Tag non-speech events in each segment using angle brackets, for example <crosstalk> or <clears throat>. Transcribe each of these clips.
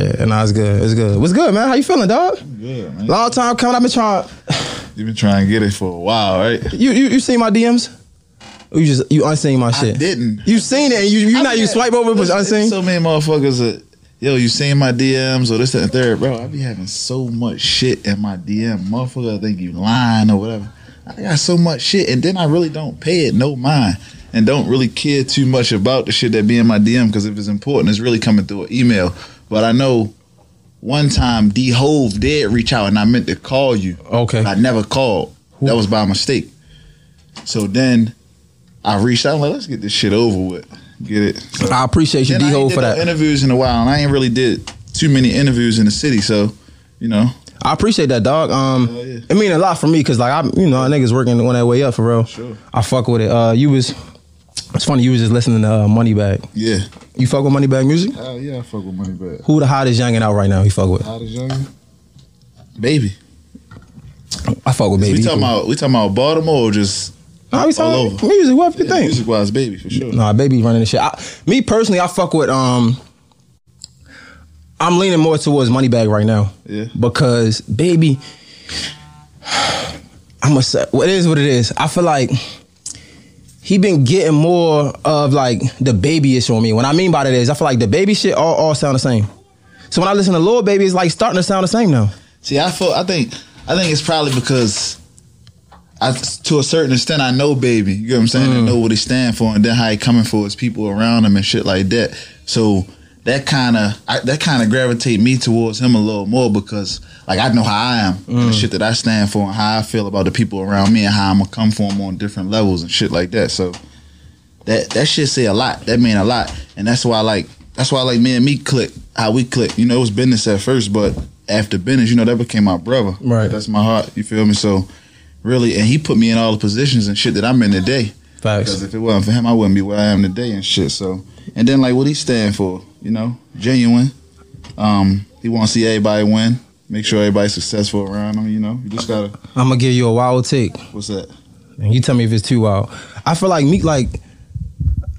yeah, no, it's good. It's good. What's good, man? How you feeling, dog? Good, man. Long time coming. I've been trying. You've been trying to get it for a while, right? You you you seen my DMs? Or you just you unseen my shit? didn't. You seen it and you you I not you swipe over but unseen. So many motherfuckers that, yo, you seen my DMs or this that, and third, bro. I be having so much shit in my DM. Motherfucker think you lying or whatever. I got so much shit, and then I really don't pay it no mind, and don't really care too much about the shit that be in my DM because if it's important, it's really coming through an email. But I know one time D Hove did reach out, and I meant to call you. Okay. I never called. That was by mistake. So then I reached out, I'm like, let's get this shit over with. Get it. So I appreciate you, D I ain't Ho, did for no that. interviews in a while, and I ain't really did too many interviews in the city. So, you know, I appreciate that, dog. Um, yeah. it mean a lot for me because like I, you know, a niggas working on that way up for real. Sure. I fuck with it. Uh, you was. It's funny you was just listening to uh, Moneybag. yeah. You fuck with Moneybag music? Hell yeah, I fuck with money bad. Who the hottest youngin out right now? You fuck with? How does young? Baby. I fuck with baby. we talking about we talking about Baltimore or just Nah, we talking all about over. music. What you yeah, think? music wise, baby for sure. Nah, baby running the shit. I, me personally, I fuck with um. I'm leaning more towards Moneybag right now. Yeah. Because baby, <sighs> I'm gonna say what it is. What it is. I feel like he been getting more of like the babyish on me. What I mean by that is, I feel like the baby shit all, all sound the same. So when I listen to Lil Baby, it's like starting to sound the same now. See, I feel I think I think it's probably because I to a certain extent I know baby. You know what I'm saying? I mm. know what he stand for and then how he coming for his people around him and shit like that. So that kind of that kind of gravitate me towards him a little more because like I know how I am and the mm. shit that I stand for and how I feel about the people around me and how I'm gonna come for them on different levels and shit like that. So that that shit say a lot. That mean a lot, and that's why I like that's why I like me and me click how we click. You know, it was business at first, but after business, you know, that became my brother. Right. That's my heart. You feel me? So really, and he put me in all the positions and shit that I'm in today. Facts. Because if it wasn't for him, I wouldn't be where I am today and shit. So and then like what he stand for, you know, genuine. Um, he want to see everybody win. Make sure everybody's successful around him. You know, you just gotta. I'm gonna give you a wild take. What's that? And you tell me if it's too wild. I feel like Meek like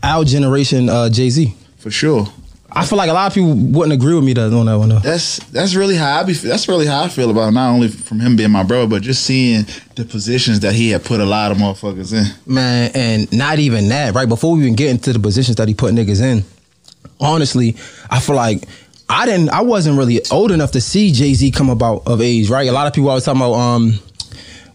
our generation uh, Jay Z. For sure. I feel like a lot of people wouldn't agree with me that on that one though. That's that's really how I be. That's really how I feel about it, not only from him being my brother, but just seeing the positions that he had put a lot of motherfuckers in. Man, and not even that, right? Before we even get into the positions that he put niggas in, honestly, I feel like I didn't I wasn't really old enough to see Jay-Z come about of age, right? A lot of people always talking about um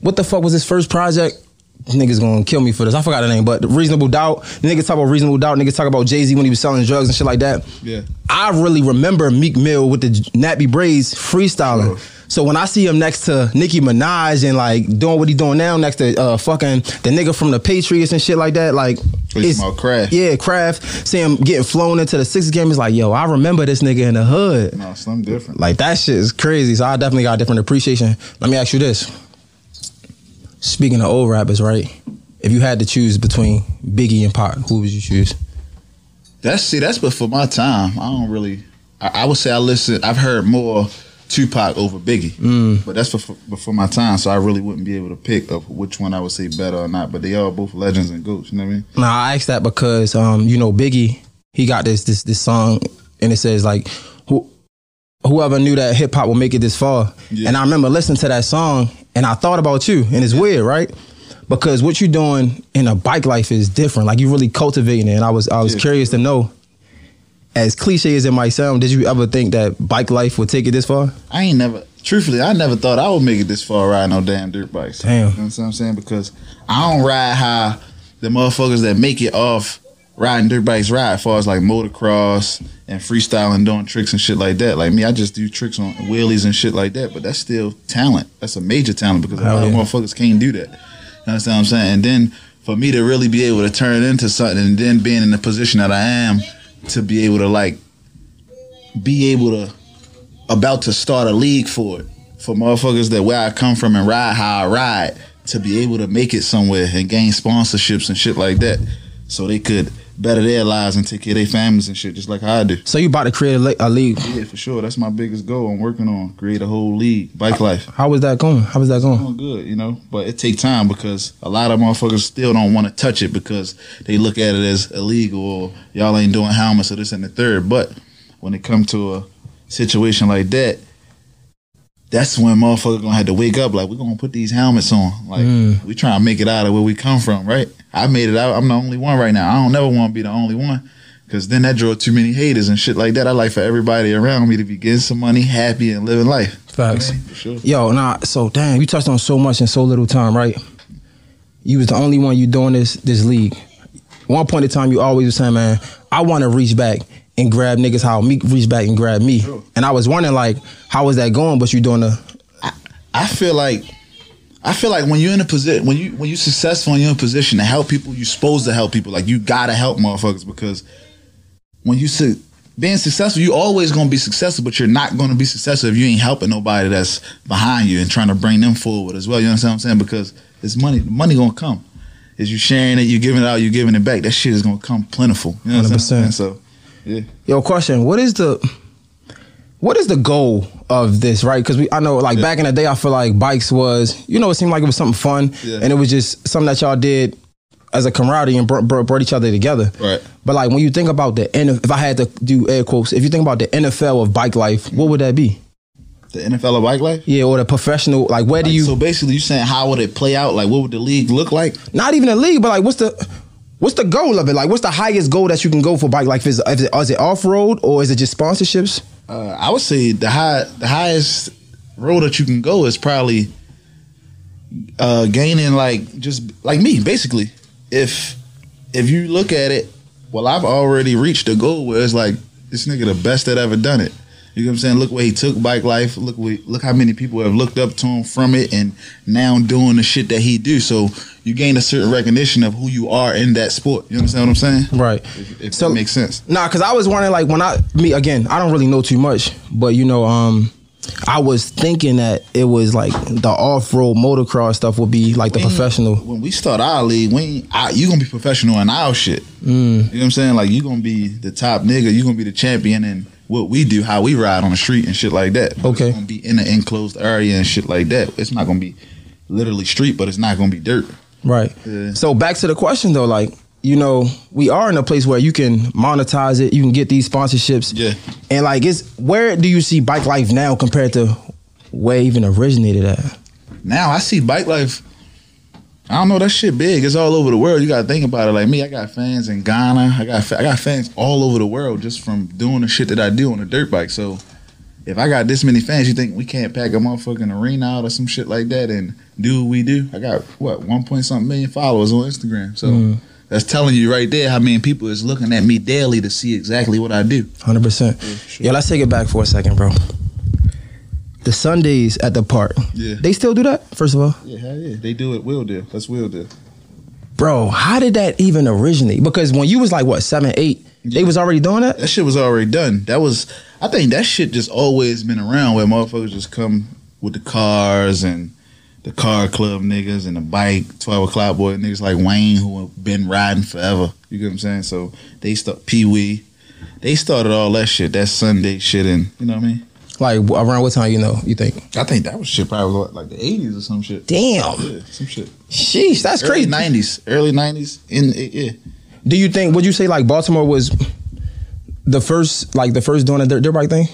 what the fuck was his first project? Niggas gonna kill me for this. I forgot the name, but Reasonable Doubt. Niggas talk about Reasonable Doubt. Niggas talk about Jay Z when he was selling drugs and shit like that. Yeah. I really remember Meek Mill with the nappy braids freestyling. So when I see him next to Nicki Minaj and like doing what he doing now, next to uh, fucking the nigga from the Patriots and shit like that, like talking about Kraft? Yeah, Kraft. See him getting flown into the Sixers game. Is like, yo, I remember this nigga in the hood. No, something different. Like that shit is crazy. So I definitely got a different appreciation. Let me ask you this. Speaking of old rappers, right? If you had to choose between Biggie and Pac, who would you choose? That's see, that's before my time. I don't really. I, I would say I listen. I've heard more Tupac over Biggie, Mm. but that's before, before my time. So I really wouldn't be able to pick of which one I would say better or not. But they are both legends and goats. You know what I mean? Nah, I asked that because um, you know, Biggie, he got this this this song and it says like who whoever knew that hip hop would make it this far. Yeah. And I remember listening to that song and I thought about you. And it's weird, right? Because what you're doing in a bike life is different. Like you really cultivating it. And I was I was Yeah. curious to know, as cliche as it might sound, did you ever think that bike life would take it this far? I ain't never. Truthfully, I never thought I would make it this far riding no damn dirt bikes. Damn. You know what I'm saying? Because I don't ride how the motherfuckers that make it off riding dirt bikes ride, as far as like motocross and freestyling, doing tricks and shit like that. Like me, I just do tricks on wheelies and shit like that. But that's still talent. That's a major talent because a lot of motherfuckers can't do that. You understand what I'm saying? And then for me to really be able to turn it into something, and then being in the position that I am to be able to like be able to about to start a league for it for motherfuckers that where I come from and ride how I ride to be able to make it somewhere and gain sponsorships and shit like that, so they could better their lives and take care of their families and shit just like I do. So you about to create a, a league. Yeah, for sure. That's my biggest goal. I'm working on create a whole league, bike life. How was that going? How is that going? Doing good, you know, but it take time because a lot of motherfuckers still don't want to touch it because they look at it as illegal or y'all ain't doing helmets or this and the third. But when it come to a situation like that, that's when motherfuckers gonna have to wake up. Like, we're gonna put these helmets on. Like, Mm. we trying to make it out of where we come from, right? I made it out. I'm the only one right now. I don't never want to be the only one. Cause then that draw too many haters and shit like that. I like for everybody around me to be getting some money, happy, and living life. Facts. For sure. Yo, nah. So damn, you touched on so much in so little time, right? You was the only one you doing this this league. One point in time, you always was saying, man, I want to reach back and grab niggas how Meek reached back and grab me. And I was wondering, like, how was that going? But you doing the I feel like I feel like when you're in a position when you when you're successful and you're in a position to help people, you're supposed to help people. Like you gotta help motherfuckers because when you su- being successful, you always gonna be successful, but you're not gonna be successful if you ain't helping nobody that's behind you and trying to bring them forward as well. You understand what I'm saying? Because it's money. Money gonna come. Is you sharing it, you giving it out, you giving it back. That shit is gonna come plentiful. You know what I'm 100%. saying? So yeah. Yo, question. What is the what is the goal of this, right? Because we I know like back in the day I feel like bikes was, you know, it seemed like it was something fun Yeah. and it was just something that y'all did as a camaraderie and brought, brought, brought each other together. Right. But like when you think about the if I had to do air quotes, if you think about the NFL of bike life, what would that be? The NFL of bike life. Yeah, or the professional like where do you so basically, you saying how would it play out? Like, what would the league look like? not even a league, but like what's the what's the goal of it? Like what's the highest goal that you can go for bike Like, Is, is it, it off road or is it just sponsorships? Uh, I would say the high, the highest road that you can go is probably uh, gaining like just like me, basically. If if you look at it, well, I've already reached the goal where it's like this nigga the best that ever done it. You know what I'm saying? Look where he took bike life. Look where, look how many people have looked up to him from it, and now doing the shit that he do. So you gain a certain recognition of who you are in that sport. You understand what I'm saying? Right. If, if So- that makes sense. Nah, cause I was wondering like when I me again, I don't really know too much, but you know, um, I was thinking that it was like the off road motocross stuff would be like the ain't- professional. When we start our league, we I, you gonna be professional in our shit. Mm. You know what I'm saying? Like you gonna be the top nigga. You gonna be the champion in what we do, how we ride on the street and shit like that. But Okay. It's gonna be in an enclosed area and shit like that. It's not gonna be literally street, but it's not gonna be dirt. Right. Yeah. So back to the question though, like, you know, we are in a place where you can monetize it, you can get these sponsorships. Yeah. And like it's where do you see bike life now compared to where it even originated at? Now I see bike life. I don't know that shit big. It's all over the world. You gotta think about it. Like me, I got fans in Ghana. I got I got fans all over the world just from doing the shit that I do on a dirt bike. So if I got this many fans, you think we can't pack a motherfucking arena out or some shit like that and do what we do? I got what one point something million followers on Instagram. So mm. that's telling you right there how many people is looking at me daily to see exactly what I do. Hundred percent. Yeah, let's take it back for a second, bro. The Sundays at the park. Yeah. They still do that, first of all. Yeah, hell yeah. They do it. Will do. That's will do. Bro, how did that even originate? Because when you was like what, seven, eight, they was already doing that? That shit was already done. That was, I think that shit just always been around where motherfuckers just come with the cars and the car club niggas and the bike, 12 o'clock boy niggas like Wayne who have been riding forever. You get what I'm saying? So they start, Pee Wee, they started all that shit, that Sunday shit and, you know what I mean? Like around what time you know, you think? I think that was shit probably what, like the 80s or some shit. Damn. Yeah, some shit. Sheesh, that's Early crazy. 90s, early 90s, in, yeah. Do you think would you say like Baltimore was the first like the first doing a dirt, dirt bike thing?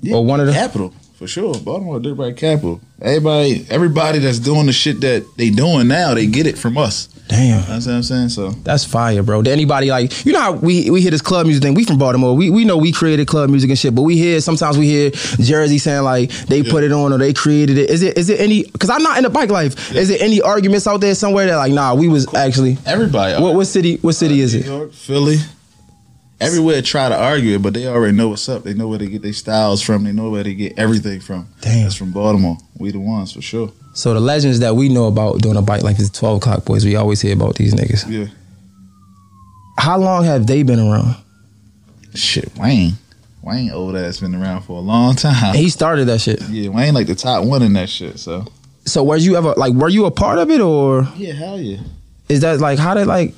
Yeah, Or one of the- capital for sure. Baltimore dirt bike capital. Everybody, everybody that's doing the shit that they doing now, they get it from us. Damn. That's what I'm saying. So That's fire, bro. Did anybody like you know how we we hear this club music thing? We from Baltimore. We we know we created club music and shit, but we hear sometimes we hear Jersey saying like they put it on or they created it. Is it is it any? Because I'm not in the bike life. Is it any arguments out there somewhere that like nah we was actually everybody, what what city what city uh, is it? New it? York, Philly, everywhere try to argue it, but they already know what's up. They know where they get their styles from. They know where they get everything from. Damn. It's from Baltimore. We the ones for sure. So the legends that we know about doing a bike life is the 12 o'clock boys. We always hear about these niggas. Yeah. How long have they been around? Shit, Wayne. Wayne old ass been around for a long time. He started that shit. Yeah, Wayne like the top one in that shit. So So were you ever like were you a part of it or yeah, hell yeah. is that like how did like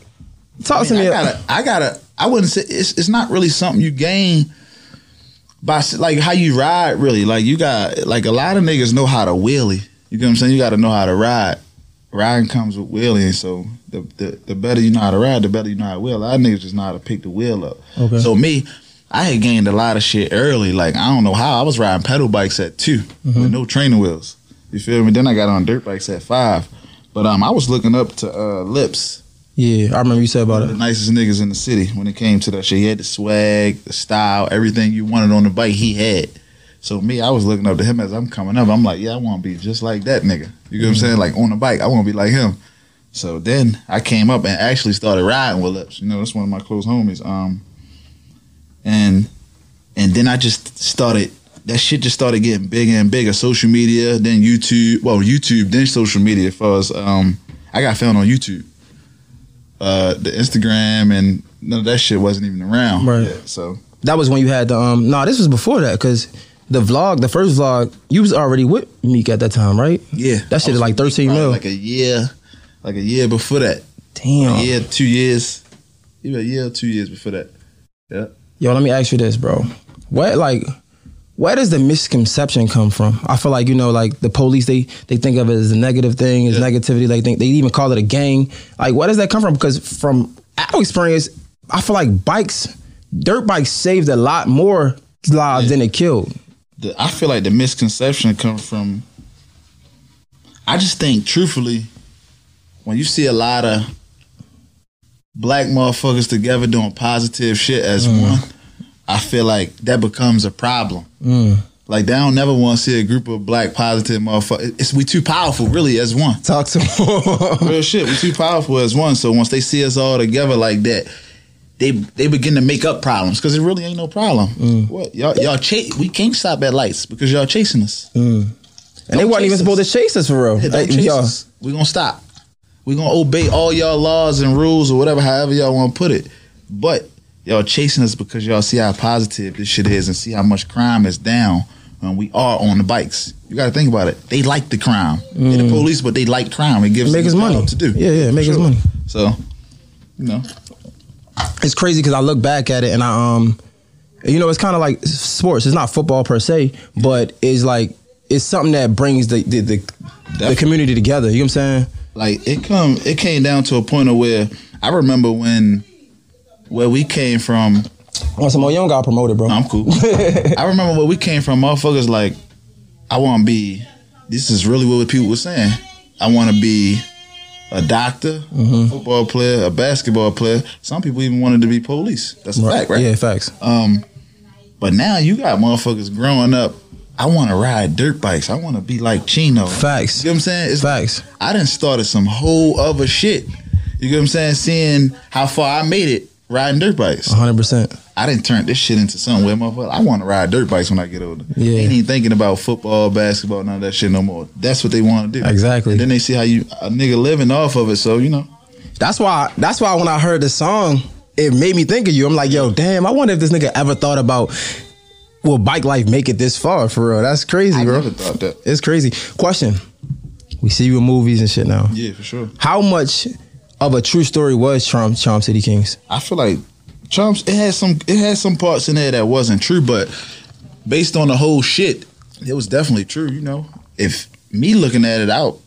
talk I, to me? I gotta, I gotta, I wouldn't say it's, it's not really something you gain by like how you ride. Really, like you got like a lot of niggas know how to wheelie. You get what I'm saying? You got to know how to ride. Riding comes with wheeling, so the, the the better you know how to ride, the better you know how to wheel. A lot of niggas just know how to pick the wheel up. Okay. So me, I had gained a lot of shit early. Like I don't know how I was riding pedal bikes at 2 Mm-hmm. with no training wheels. You feel me? Then I got on dirt bikes at five. But um, I was looking up to uh, Lips, Yeah, I remember you said about the it. The nicest niggas in the city when it came to that shit. He had the swag, the style, everything you wanted on the bike. He had. So me, I was looking up to him as I'm coming up. I'm like, yeah, I want to be just like that nigga. You know what I'm saying? Like on the bike, I want to be like him. So then I came up and actually started riding with Lips. You know, that's one of my close homies. Um, and and then I just started. That shit just started getting bigger and bigger. Social media, then YouTube. Well, YouTube, then social media. For us, um, I got found on YouTube. Uh, the Instagram and none of that shit wasn't even around. Right. yet, so That was when you had the um. No, this was before that because the vlog, the first vlog, you was already with Meek at that time, right? yeah, That shit is like 13 probably mil. Like a year, like a year before that. Damn. A year, two years. Even a year, or two years before that. Yeah. Yo, let me ask you this, bro. What like where does the misconception come from? I feel like you know, like the police, they they think of it as a negative thing, as Yeah. negativity. They think they even call it a gang. Like, where does that come from? Because from our experience, I feel like bikes, dirt bikes, saved a lot more lives than it killed. The, I feel like the misconception comes from. I just think, truthfully, when you see a lot of black motherfuckers together doing positive shit as mm. one, I feel like that becomes a problem. Mm. Like they don't never want to see a group of black positive motherfuckers. It's we too powerful, really, as one. Talk to more <laughs> Real shit, we too powerful as one. So once they see us all together like that, they they begin to make up problems because it really ain't no problem. Mm. What y'all y'all chase? We can't stop at lights because y'all chasing us. Mm. and they weren't even chase supposed to chase us for real. Hey, Like, don't chase us. We gonna stop. We gonna obey all y'all laws and rules or whatever, however y'all want to put it. But y'all chasing us because y'all see how positive this shit is and see how much crime is down when we are on the bikes. You got to think about it. They like the crime. They're the mm. police, but they like crime. It gives Make them us money. to do. Yeah, yeah, make us money. So, you know, it's crazy because I look back at it and I um, you know, it's kind of like sports. It's not football per se, but it's like it's something that brings the the the, the community together. You know what I'm saying? like it come it came down to a point of where I remember when where we came from Want some more young guy promoted, bro? I'm cool. <laughs> I remember where we came from. Motherfuckers like, I want to be. This is really what people were saying. I want to be a doctor, Mm-hmm. a football player, a basketball player. Some people even wanted to be police. That's a fact, right? Yeah, facts. Um, but now you got motherfuckers growing up. I want to ride dirt bikes. I want to be like Chino. Facts. You know what I'm saying? It's Facts. I didn't started some whole other shit. You get what I'm saying? Seeing how far I made it riding dirt bikes. 100. percent I didn't turn this shit into something where motherfucker. I want to ride dirt bikes when I get older. Yeah. Ain't even thinking about football, basketball, none of that shit no more. That's what they want to do. Exactly. And then they see how you a nigga living off of it. So you know, That's why. That's why when I heard the song, it made me think of you. I'm like, yo, damn. I wonder if this nigga ever thought about will bike life make it this far for real. That's crazy, I bro. never thought that. It's crazy. Question: We see you in movies and shit now. Yeah, for sure. How much of a true story was Charm Charm City Kings? I feel like Trump's it had some it had some parts in there that wasn't true, but based on the whole shit, it was definitely true. You know, if me looking at it out,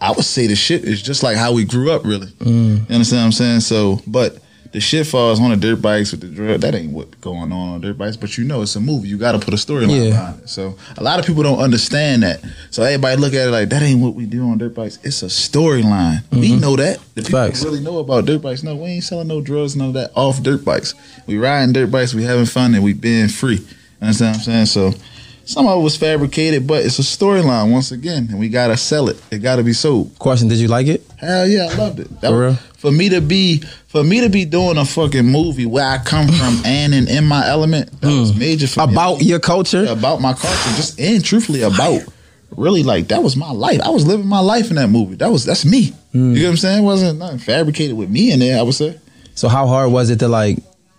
I would say the shit is just like how we grew up. Really, mm. you understand what I'm saying? So, but the shit falls on the dirt bikes with the drug. That ain't what going on on dirt bikes. But you know, it's a movie. You got to put a storyline Yeah. behind it. So a lot of people don't understand that. So everybody look at it like that ain't what we do on dirt bikes. It's a storyline. We mm-hmm. know that. The people Facts. really know about dirt bikes. No, we ain't selling no drugs, none of that off dirt bikes. We riding dirt bikes, we having fun, and we being free. Understand what I'm saying? So some of it was fabricated, but it's a storyline once again, and we gotta sell it. It gotta be sold. Question: Did you like it? Hell yeah, I loved it. That For real? for me to be for me to be doing a fucking movie where I come from <laughs> and in, in my element, that was major for me. Hmm. About your culture? about my culture, just and truthfully about really like that was my life. I was living my life in that movie. That was that's me. Hmm. You know what I'm saying? It wasn't nothing fabricated with me in there. I would say. So how hard was it to like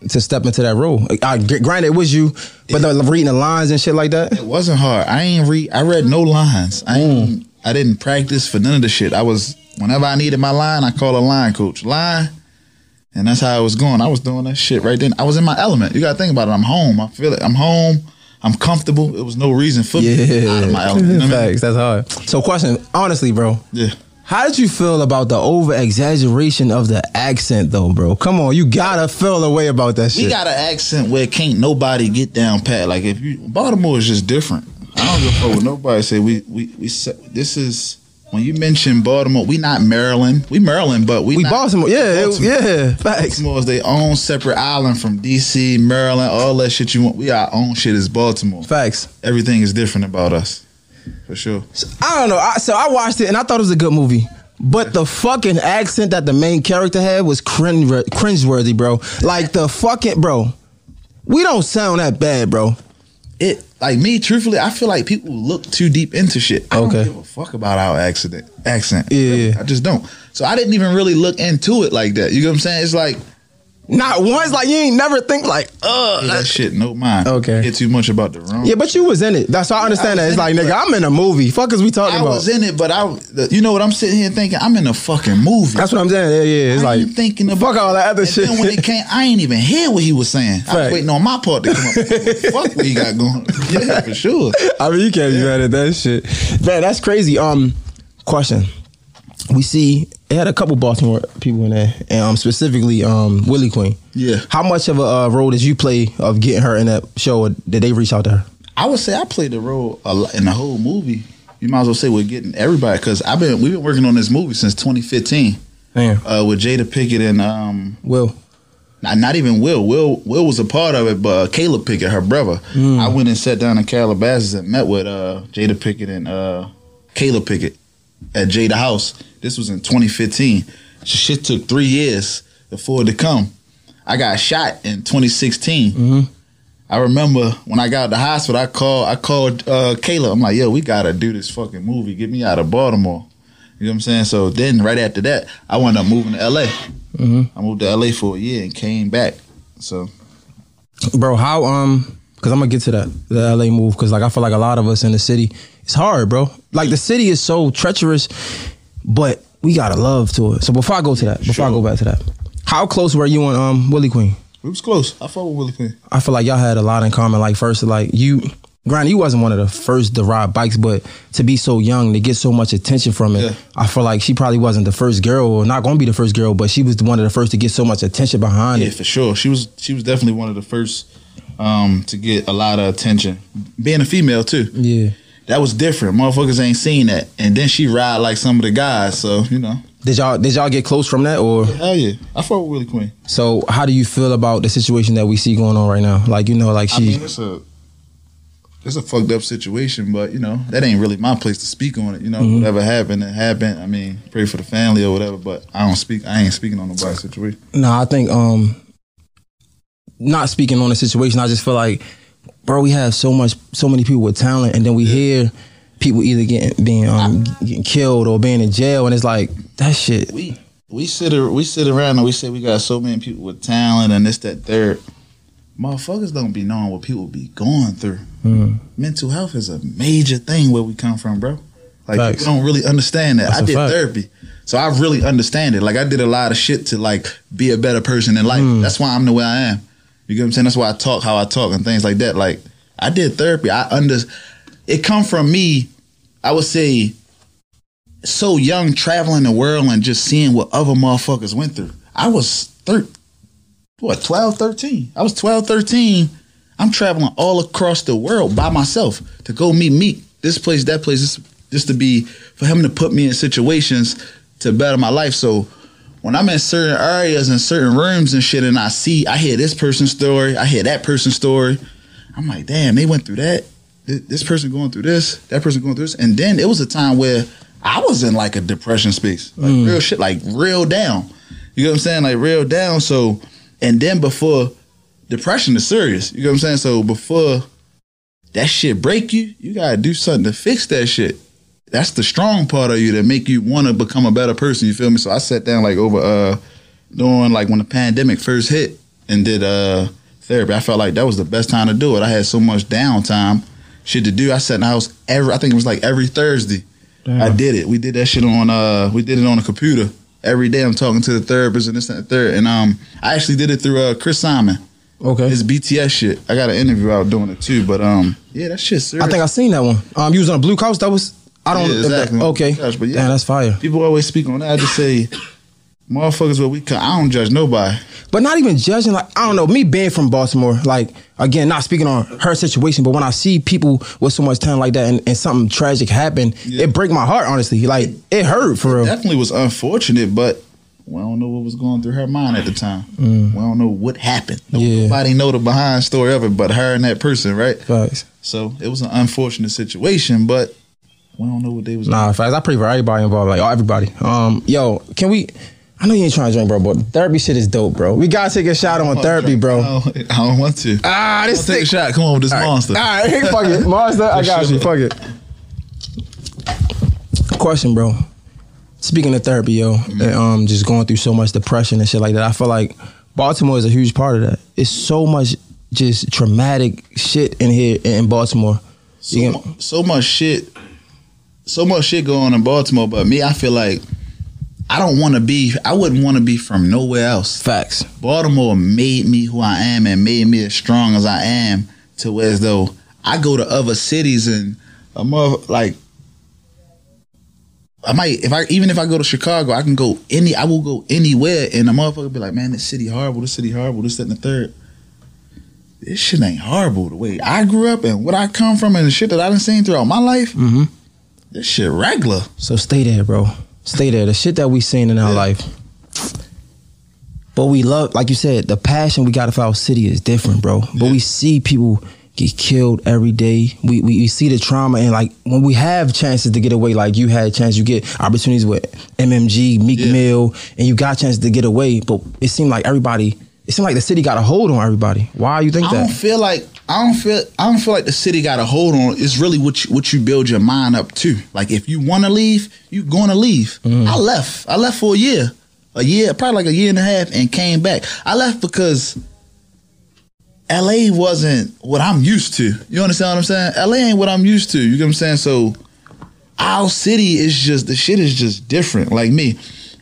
to step into that role? I, granted, it was you, but the, reading the lines and shit like that. It wasn't hard. I ain't read. I read no lines. I ain't. Mm. I didn't practice for none of the shit. I was whenever I needed my line, I call a line coach. Line, and that's how I was going. I was doing that shit right then. I was in my element. You got to think about it. I'm home. I feel it. I'm home. I'm comfortable. It was no reason for me to out of my element. You know what I mean? Facts. That's hard. So, question, honestly, bro, Yeah. How did you feel about the over exaggeration of the accent, though, bro? Come on, you gotta feel a way about that shit. We got an accent where can't nobody get down pat. Like if you Baltimore is just different. I don't give a fuck what nobody say. We we we this is when you mention Baltimore, we not Maryland. We Maryland, but we we Baltimore, yeah, Baltimore. yeah, facts. Baltimore is their own separate island from DC, Maryland, all that shit you want. We our own shit is Baltimore. Facts. Everything is different about us, for sure. I don't know. I, so I watched it and I thought it was a good movie. But the fucking accent that the main character had was cringe cringeworthy, bro. Like the fucking bro. We don't sound that bad, bro. It like me, truthfully, I feel like people look too deep into shit. I Okay. don't give a fuck about our accident accent. Yeah. I just don't. So I didn't even really look into it like that. You know what I'm saying? It's like Not once. Like you ain't never think like, uh. yeah, that shit, no mind. Okay. Get too much about the wrong. Yeah, but you was in it. That's how I understand I that. It's like, it, nigga, I'm in a movie. Fuck is we talking I about? I was in it, but I, you know what I'm sitting here thinking? I'm in a fucking movie. That's what I'm saying. Yeah, yeah. It's I like ain't thinking about fuck all that other and shit. Then when it came, I ain't even hear what he was saying. I Fact. was waiting on my part to come up. <laughs> fuck what he got going. Yeah, for sure. I mean, you can't be mad at that shit. Man, that's crazy. Um, question. We see it had a couple Baltimore people in there, and um, specifically um Wheelie Queen. Yeah. How much of a uh, role did you play of getting her in that show? Or did they reach out to her? I would say I played the role a lot in the whole movie. You might as well say we're getting everybody because I've been we've been working on this movie since 2015 Damn. uh, with Jada Pinkett and um Will. not, not even Will. Will Will was a part of it, but uh, Caleb Pinkett, her brother. I went and sat down in Calabasas and met with uh, Jada Pinkett and uh, Caleb Pinkett at Jada House. This was in 2015. Shit took three years before it to come. I got shot in 2016. I remember when I got out the hospital, I called I called uh, Caleb. I'm like, yo, we gotta do this fucking movie. Get me out of Baltimore. You know what I'm saying? So then right after that, I wound up moving to LA. I moved to LA for a year and came back. So bro how um because i'm gonna get to that the la move because like i feel like a lot of us in the city it's hard bro like the city is so treacherous but we got a love to it so before i go to that before i go back to that how close were you and um Wheelie Queen it was close. I fought with Wheelie Queen. i feel like y'all had a lot in common like first like you granted you wasn't one of the first to ride bikes but to be so young to get so much attention from it Yeah. i feel like she probably wasn't the first girl or not gonna be the first girl but she was one of the first to get so much attention behind Yeah, it for sure. She was she was definitely one of the first um, to get a lot of attention. Being a female too. yeah That was different. Motherfuckers ain't seen that. And then she ride like some of the guys, so you know. did y'all did y'all get close from that or Hell yeah. I fought with Wheelie Queen. So how do you feel about the situation that we see going on right now? Like you know, like I she mean it's a it's a fucked up situation, but you know, that ain't really my place to speak on it. You know, Mm-hmm. whatever happened, it happened. I mean, pray for the family or whatever, but I don't speak I ain't speaking on nobody's situation. no, I think um not speaking on the situation, I just feel like bro, we have so much so many people with talent and then we hear people either getting being um getting killed or being in jail and it's like that shit. we we sit we sit around and we say we got so many people with talent and this that third. Motherfuckers don't be knowing what people be going through. Mm. Mental health is a major thing where we come from, bro. Like Facts. people don't really understand that. That's I did fact. therapy, so I really understand it. Like I did a lot of shit to like be a better person in life. Mm. That's why I'm the way I am. You get what I'm saying? That's why I talk how I talk and things like that. Like I did therapy. I under it come from me. I would say so young traveling the world and just seeing what other motherfuckers went through. I was thir- what 12, 13. I was 12, 13. I'm traveling all across the world by myself to go meet meet this place, that place, just to be for him to put me in situations to better my life. So when I'm in certain areas and certain rooms and shit, and I see, I hear this person's story, I hear that person's story. I'm like, damn, they went through that. This person going through this, that person going through this, and then it was a time where I was in like a depression space, like mm. real shit, like real down. You know what I'm saying? Like real down. So, and then before depression is serious. You know what I'm saying? So before that shit break you, you gotta do something to fix that shit. That's the strong part of you that make you want to become a better person. You feel me? So I sat down like over uh doing like when the pandemic first hit and did uh therapy. I felt like that was the best time to do it. I had so much downtime, shit to do. I sat in the house every I think it was like every Thursday. I did it. We did that shit on uh we did it on a computer. Every day I'm talking to the therapist and this and the third. And um I actually did it through uh Chris Simon. Okay. His BTS shit. I got an interview out doing it too, but um, yeah, that shit's serious. I think I seen that one. Um, you was on a blue couch. That was I don't. Yeah, exactly. Okay, Gosh, but yeah. Damn, that's fire. People always speak on that. I just say, motherfuckers, what we can. I don't judge nobody. But not even judging, like I don't know, me being from Baltimore, like again, not speaking on her situation, but when I see people with so much talent like that and, and something tragic happen, Yeah. it break my heart. Honestly, like it hurt for real. Definitely was unfortunate, but we don't know what was going through her mind at the time. Mm. We don't know what happened. Yeah. Nobody know the behind story of it, but her and that person, right? Facts. So it was an unfortunate situation, but we don't know what they was. Nah, facts. I pray for everybody involved, like oh, everybody. Um, yo, can we? I know you ain't trying to drink, bro, but therapy shit is dope, bro. We gotta take a shot on therapy, bro. I don't, I don't want to. Ah, I'll take a shot. Come on with this monster. All right, <laughs> fuck it, monster. I got you. Fuck it. Question, bro. Speaking of therapy, yo, Mm-hmm. and, um, just going through so much depression and shit like that. I feel like Baltimore is a huge part of that. It's so much just traumatic shit in here in Baltimore. So, mu- so much shit, so much shit going on in Baltimore. But me, I feel like I don't want to be. I wouldn't want to be from nowhere else. facts. Baltimore made me who I am and made me as strong as I am. To where as though I go to other cities and a mother like. I might if I even if I go to Chicago, I can go any I will go anywhere and a motherfucker be like, man, this city horrible, this city horrible, this, that, and the third. This shit ain't horrible the way I grew up and what I come from and the shit that I done seen throughout my life. Mm-hmm. This shit regular. So stay there, bro. Stay there. The shit that we seen in our Yeah. life. But we love, like you said, the passion we got for our city is different, bro. But Yeah. we see people get killed every day. We, we we see the trauma and like when we have chances to get away, like you had a chance, you get opportunities with MMG, Meek Yeah. Mill, and you got chances to get away. But it seemed like everybody, it seemed like the city got a hold on everybody. Why you think that? I don't feel like I don't feel I don't feel like the city got a hold on. It's really what you, what you build your mind up to. Like if you want to leave, you going to leave. Mm-hmm. I left. I left for a year, a year, probably like a year and a half, and came back. I left because L.A. wasn't what I'm used to. You understand what I'm saying? L.A. ain't what I'm used to. You get what I'm saying? So our city is just the shit is just different. Like me,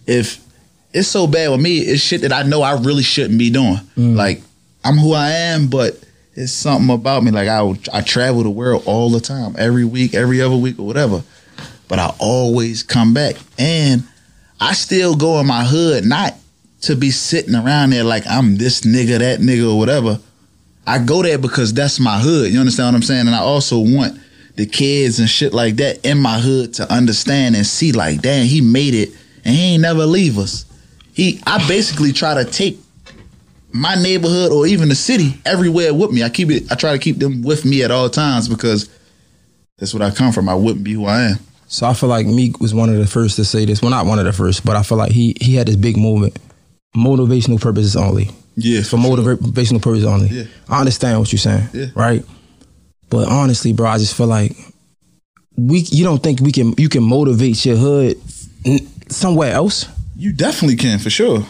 if it's so bad with me, it's shit that I know I really shouldn't be doing. Like I'm who I am, but it's something about me. Like I I travel the world all the time, every week, every other week, or whatever. But I always come back, and I still go in my hood, not to be sitting around there like I'm this nigga, that nigga, or whatever. I go there because that's my hood. You understand what I'm saying? And I also want the kids and shit like that in my hood to understand and see like, damn, he made it and he ain't never leave us. He I basically try to take my neighborhood or even the city everywhere with me. I keep it I try to keep them with me at all times because that's what I come from. I wouldn't be who I am. So I feel like Meek was one of the first to say this. Well, not one of the first, but I feel like he he had this big movement, motivational purposes only. Yeah. for motivational purposes only. Yeah. I understand what you're saying, Yeah. right? But honestly, bro, I just feel like we. You don't think we can? You can motivate your hood somewhere else? You definitely can for sure.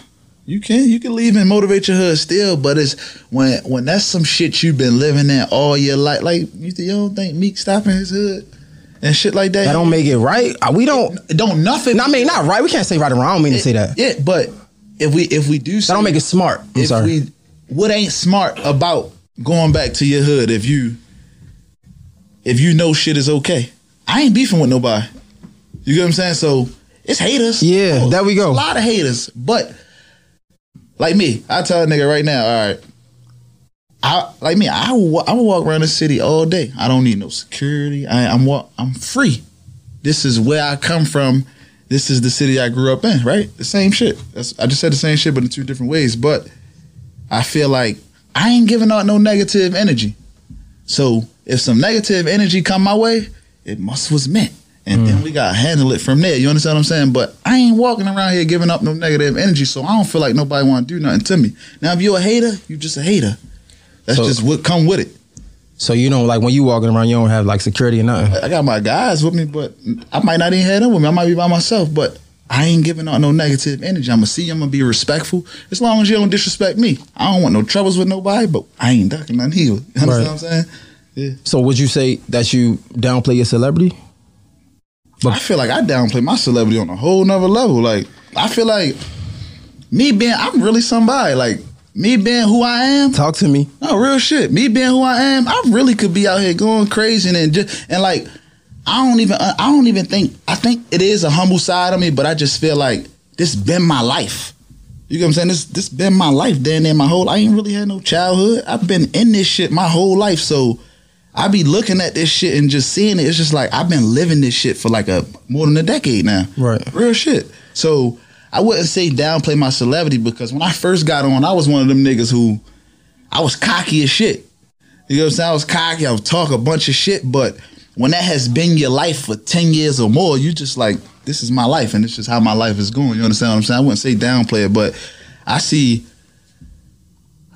You can you can leave and motivate your hood still, but it's when when that's some shit you've been living in all your life. Like you, you don't think Meek stopping his hood and shit like that. That don't make it right. Uh, We don't. it don't nothing. I mean, not right. We can't say right or wrong. I don't mean to say that. Yeah, but if we if we do That don't make it smart. I'm if sorry. we what ain't smart about going back to your hood if you if you know shit is okay. I ain't beefing with nobody. You get what I'm saying? So it's haters. Yeah, Oh, there we go. A lot of haters, but like me, I tell a nigga right now, all right. I like me. I I walk around the city all day. I don't need no security. I, I'm walk, I'm free. This is where I come from. This is the city I grew up in. Right, the same shit. That's, I just said the same shit, but in two different ways. But I feel like I ain't giving out no negative energy. So if some negative energy come my way, it must was meant. And then mm. we gotta handle it from there. You understand what I'm saying? But I ain't walking around here giving up no negative energy, so I don't feel like nobody wanna do nothing to me. Now if you're a hater, you just a hater. That's So- just what come with it. so you know, like when you walking around, you don't have like security or nothing. I got my guys with me, but I might not even have them with me. I might be by myself, but I ain't giving out no negative energy. I'm gonna see you, I'm gonna be respectful. As long as you don't disrespect me. I don't want no troubles with nobody, but I ain't ducking nothing here. You understand Right. what I'm saying? Yeah. So would you say that you downplay your celebrity? I feel like I downplay my celebrity on a whole nother level. Like I feel like me being I'm really somebody. Like me being who I am. Talk to me. No real shit. Me being who I am, I really could be out here going crazy and just and like I don't even uh, I don't even think I think it is a humble side of me, but I just feel like this been my life. You know what I'm saying? This this been my life. Then in my whole I ain't really had no childhood. I've been in this shit my whole life. So I be looking at this shit and just seeing it. It's just like I've been living this shit for like a more than a decade now. Right. Real shit. So I wouldn't say downplay my celebrity because when I first got on, I was one of them niggas who I was cocky as shit. You know what I'm saying? I was cocky. I would talk a bunch of shit, but when that has been your life for 10 years or more, you just like, this is my life and it's just how my life is going. You understand what I'm saying? I wouldn't say downplay it, but I see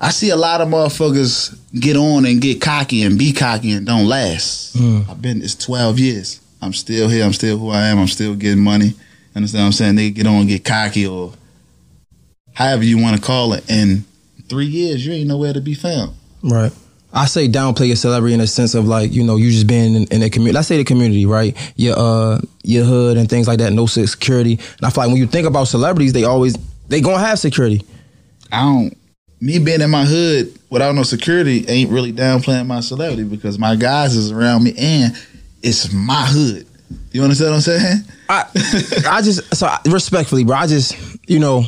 I see a lot of motherfuckers get on and get cocky and be cocky and don't last. Mm. I've been it's 12 years. I'm still here. I'm still who I am. I'm still getting money. Understand what I'm saying? They get on and get cocky or however you want to call it. In three years, you ain't nowhere to be found. Right. I say downplay your celebrity in a sense of like you know you just being in, in a community. Let's say the community, right? Your uh your hood and things like that. No security. And I feel like when you think about celebrities, they always they gonna have security. I don't. Me being in my hood without no security ain't really downplaying my celebrity because my guys is around me and it's my hood. You understand what I'm saying? I I just so respectfully, bro. I just you know.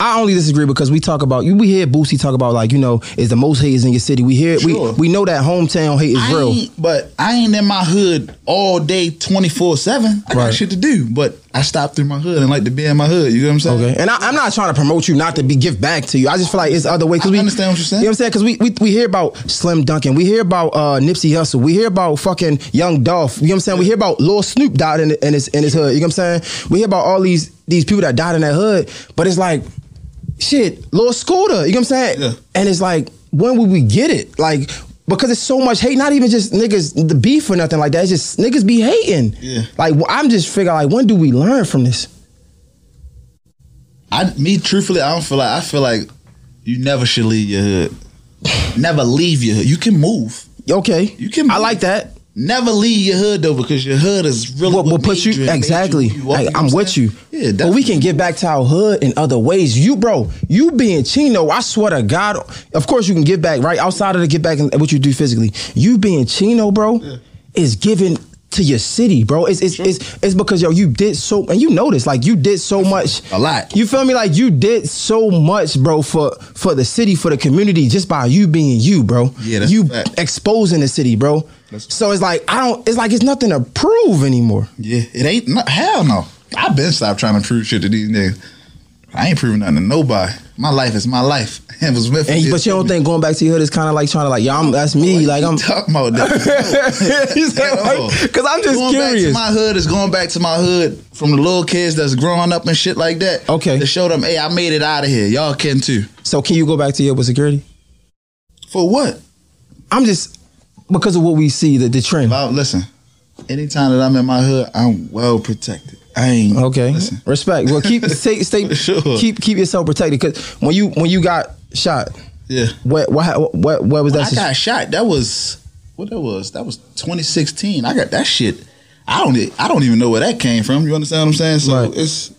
I only disagree because we talk about you. We hear Boosie talk about like you know is the most haters in your city. We hear Sure. we we know that hometown hate is I real. but I ain't in my hood all day, twenty four seven. I got shit to do, but I stopped through my hood and like to be in my hood. You know what I'm saying? Okay, and I, I'm not trying to promote you not to be give back to you. I just feel like it's other way because I we understand what you're saying. You know what I'm saying? Because we, we we hear about Slim Dunkin, we hear about uh, Nipsey Hussle, we hear about fucking Young Dolph. You know what I'm saying? We hear about Lil Snupe died in, in his in his hood. You know what I'm saying? We hear about all these these people that died in that hood, but it's like shit, Lor Scoota. You know what I'm saying? Yeah. And it's like when will we get it? Like. Because it's so much hate, not even just niggas the beef or nothing like that. It's just niggas be hating. Yeah. Like I'm just figuring like when do we learn from this? I me truthfully, I don't feel like I feel like you never should leave your hood. <laughs> never leave your hood. You can move. Okay, You can I like that. Never leave your hood though, because your hood is really What what, put you, exactly? you who you are, you I'm with you. Yeah, but we can get back to our hood in other ways. You, bro, you being Chino, I swear to God. Of course, you can give back right outside of the get back and what you do physically. You being Chino, bro, is giving to your city, bro. It's it's, it's it's because yo, you did so, and you notice like you did so much, A lot. You feel me? Like you did so much, bro, for for the city, for the community, just by you being you, bro. Yeah, that's you exposing the city, bro. That's- So it's like I don't. It's like it's nothing to prove anymore. Yeah, it ain't no, hell no. I've been stopped trying to prove shit to these niggas. I ain't proving nothing to nobody. My life is my life. It was meant for And me. but you don't think going back to your hood is kind of like trying to like, yeah, I'm that's me. Like I'm. talking about that. <laughs> Because I'm just going back to curious. my hood is going back to my hood from the little kids that's growing up and shit like that. Okay. To show them, hey, I made it out of here. Y'all can too. so can you go back to your with security? For what? I'm just because of what we see the the trend. Well, listen. Anytime that I'm in my hood, I'm well protected. I ain't Okay, Listen, respect. Well, keep <laughs> stay stay sure. keep keep yourself protected because when you when you got shot, yeah. what what what what was When that? I got shot. That was what that was. That was 2016. I got that shit. I don't. I don't even know where that came from. You understand what I'm saying? So Right. it's.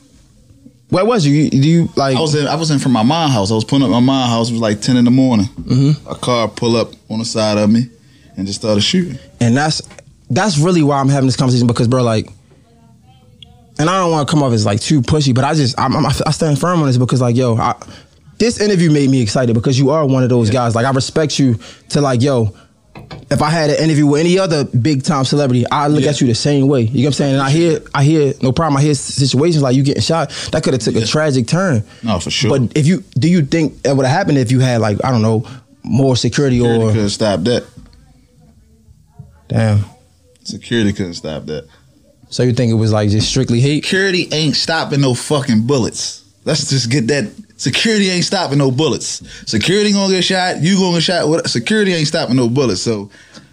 where was you? You- Do you like? I was in. I was in from my mom's house. I was pulling up my mom's house. It was like 10 in the morning. Mm-hmm. A car pull up on the side of me and just started shooting. And that's that's really why I'm having this conversation because, bro, like, and I don't want to come off as like too pushy, but I just I'm, I'm, I stand firm on this because, like, yo, I, this interview made me excited because you are one of those guys. Like, I respect you to like, yo. If I had an interview with any other big time celebrity, I look Yeah. at you the same way. You know what I'm saying? And I hear, I hear, no problem. I hear situations like you getting shot that could have took a tragic turn. No, for sure. But if you, do you think it would have happened if you had like I don't know more security, Security or could have stopped that. Damn? Security couldn't stop that. So you think it was like just strictly hate? Security ain't stopping no fucking bullets. Let's just get that. Security ain't stopping no bullets. Security gonna get shot. You gonna get shot. Security ain't stopping no bullets. So,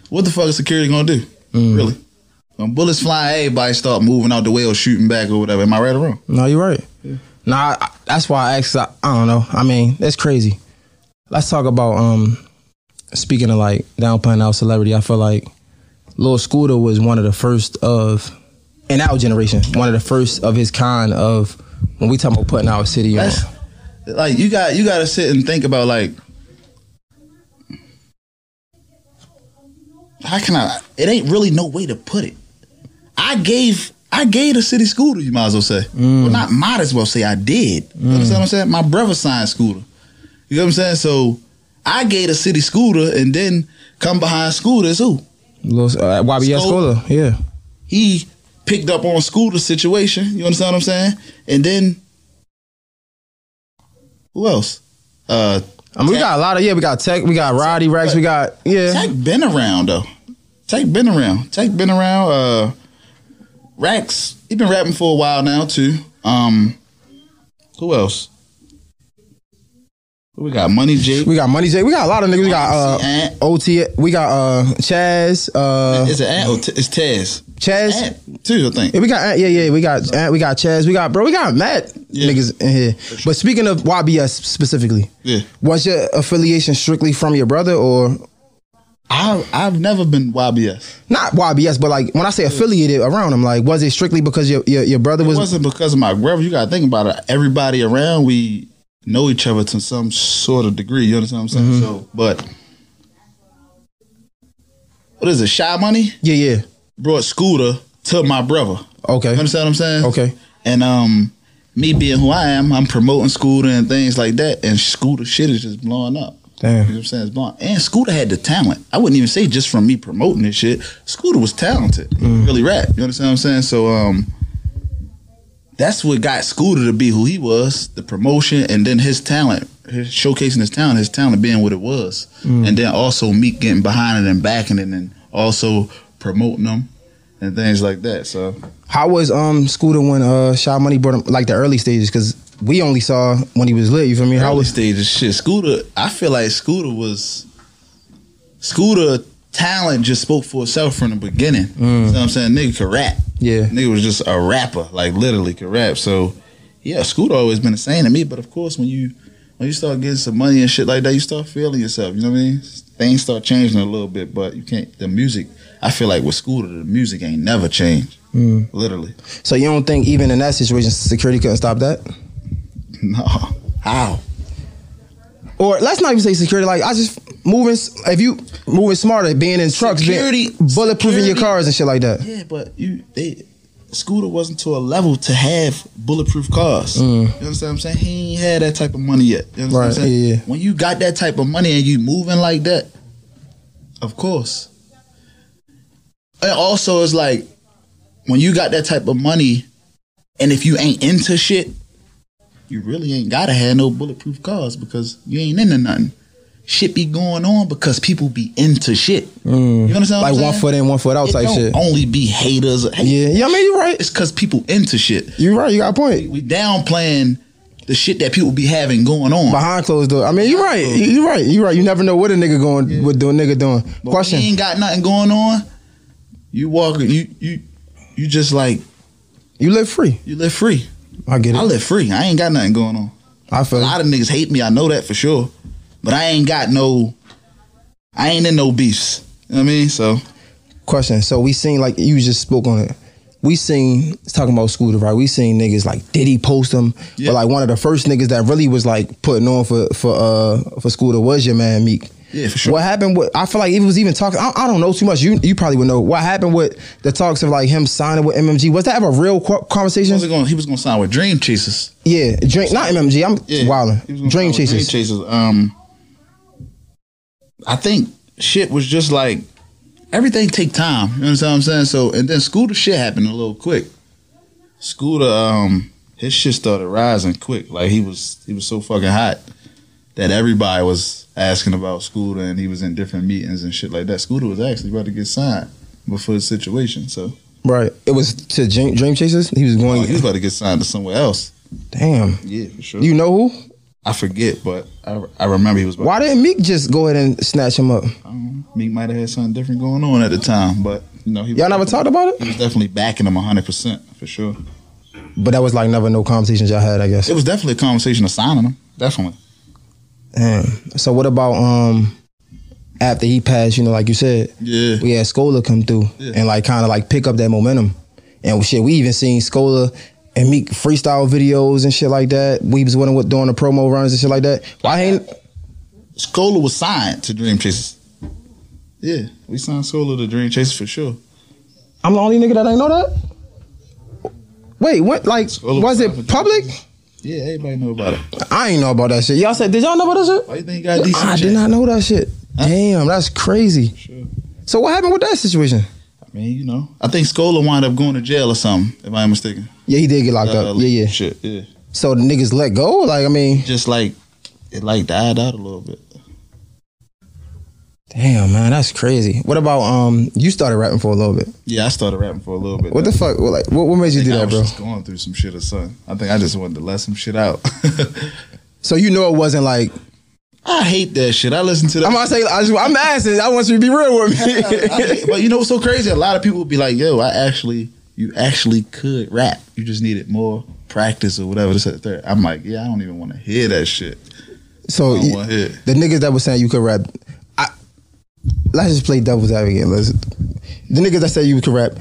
what the fuck is security gonna do? Really? When bullets flying, everybody start moving out the way or shooting back or whatever. Am I right or wrong? No, you're right. Nah, I, that's why I asked. I, I don't know. I mean, that's crazy. Let's talk about um. Speaking of like downplaying our celebrity, I feel like Lor Scoota was one of the first of in our generation, one of the first of his kind of when we talk about putting our city on. Like you got you got to sit and think about like how can I? It ain't really no way to put it. I gave I gave the city Scoota. You might as well say. Mm. Well, not might as well say I did. You understand what mm. I'm saying? My brother signed Scoota. You know what I'm saying? So I gave the city Scoota, and then come behind Scoota is who Little, uh, YBS. Skola, yeah. he picked up on Scoota situation. You understand what I'm saying? And then who else? Uh, I mean, we got a lot of yeah. We got Tech, we got Roddy Rex, we got yeah. Tech been around though. Tech been around. Tech been around. Uh, Rax, he been rapping for a while now too. Um, who else? We got Money Jake. We got Money J. We got a lot of niggas. We got uh, OT. We got uh, Chaz. Uh, Is it Ant or T- it's Taz? Chaz. Ant too, I think. Yeah, we got Ant, yeah, yeah. We got Ant, we got Chaz. We got bro. We got Matt Yeah. niggas in here. But speaking of YBS specifically, Yeah. was your affiliation strictly from your brother or I I've never been YBS. not YBS? But like when I say affiliated around him, like was it strictly because your your, your brother It was? wasn't because of my brother. You gotta think about it. Everybody around we know each other to some sort of degree. You understand what I'm saying? So, but what is it? Shy Money yeah, yeah. brought Scoota to my brother. Okay. You understand what I'm saying? Okay. And um, me being who I am, I'm promoting Scoota and things like that, and Scoota shit is just blowing up. Damn. You know what I'm saying? It's blowing. And Scoota had the talent. I wouldn't even say just from me promoting this shit. Scoota was talented. Mm. really rap. You understand what I'm saying? So um, that's what got Scoota to be who he was, the promotion, and then his talent, his showcasing his talent, his talent being what it was, Mm. and then also Meek getting behind it and backing it, and also promoting them and things like that. So How was um Scoota when uh Shy Money brought him like the early stages? Because we only saw when he was lit. You feel me? How early was stages shit. Scoota, I feel like Scoota was Scoota talent just spoke for itself from the beginning. You know what I'm saying? Nigga could rap. Yeah. Nigga was just a rapper, like literally could rap. So yeah, Scoota always been the same to me. But of course when you when you start getting some money and shit like that, you start feeling yourself. You know what I mean? Things start changing a little bit, but you can't the music I feel like with Scoota, the music ain't never changed. Mm. Literally. so you don't think even in that situation security couldn't stop that? <laughs> No. How? Or let's not even say security. Like I just moving. If you moving smarter, being in trucks, Security- being, bulletproofing your cars and shit like that. Yeah, but you they Scoota wasn't to a level to have bulletproof cars. Mm. You understand what I'm saying? He ain't had that type of money yet. You understand what I'm Right, saying? yeah, yeah. When you got that type of money and you moving like that, of course. And also it's like when you got that type of money and if you ain't into shit, you really ain't gotta have no bulletproof cars because you ain't into nothing. Shit be going on because people be into shit. Mm. You understand? what Like one foot in, one foot out It type don't shit. only be haters. Hey, Yeah, yeah. I mean, you're right. It's because people into shit. You're right. You got a point. We downplaying the shit that people be having going on. Behind closed door. I mean, you're right. You're right. You're right. You never know what a nigga going, what do a nigga doing. But Question. Ain't got nothing going on. You walk. You you you just like You live free. you live free. I get it. I live free. I ain't got nothing going on. I feel. A lot of niggas hate me. I know that for sure. But I ain't got no. I ain't in no beefs. You know what I mean? So Question. So we seen like you just spoke on it. We seen talking about Scoota, right? We seen niggas like did he post him? Yeah. But like one of the first niggas that really was like putting on for for uh for Scoota was your man Meek. Yeah, for sure. What happened with? I feel like it was even talking. I, I don't know too much. You you probably would know what happened with the talks of like him signing with MMG. Was that ever a real qu- conversation? he was going. He was going to sign with Dream Chasers. Yeah, dream not MMG. I'm Yeah, wilding. gonna Dream Chasers. Dream Chasers. Um, I think shit was just like everything take time. You know what I'm saying? So and then Scoota shit happened a little quick. Scoota, um, his shit started rising quick. Like he was he was so fucking hot that everybody was asking about Scoota and he was in different meetings and shit like that. Scoota was actually about to get signed before the situation. So Right. It was to Dream, Dream Chasers. He was going. oh, he was about to get signed to somewhere else. Damn. Yeah, for sure. You know who? I forget, but I, I remember he was about Why didn't Meek just go ahead and snatch him up? Meek might have had something different going on at the time, but you know, he Y'all never talked about it. He was definitely backing him hundred percent for sure. But that was like never no conversations y'all had, I guess. It was definitely a conversation of signing him, definitely. Damn. So what about um after he passed, you know, like you said, Yeah, we had Skola come through Yeah. and like kind of like pick up that momentum. And shit, we even seen Skola and Meek freestyle videos and shit like that. We was winning with doing the promo runs and shit like that. Why ain't Skola was signed to Dream Chasers. Yeah, we signed Skola to Dream Chasers for sure. I'm the only nigga that ain't know that. Wait, what? Like, Skola was it public? Yeah, everybody know about it. I ain't know about that shit. Y'all said, did y'all know about that shit? Why you think you got decent I did not know that shit. Damn, that's crazy. Sure. So what happened with that situation? I mean, you know, I think Skola wound up going to jail or something. If I'm mistaken. Yeah, he did get locked Uh, up. Yeah, yeah. Shit, yeah. So the niggas let go. Like, I mean, Just like it, like died out a little bit. Damn, man, that's crazy. What about um? You started rapping for a little bit. Yeah, I started rapping for a little bit. What the fuck? What, like, what, what made you I do I that, was bro? just going through some shit or something. I think I just wanted to let some shit out. <laughs> So you know it wasn't like I hate that shit. I listen to that. I'm gonna say. I just, I'm asking. I want you to be real with <laughs> I me. but you know what's so crazy? A lot of people would be like, "Yo, I actually, you actually could rap. You just needed more practice or whatever." This that, third." I'm like, "Yeah, I don't even want to hear that shit." so I don't you- want to hear. the niggas that were saying you could rap, I, let's just play devil's advocate. Let's, the niggas that said you could rap,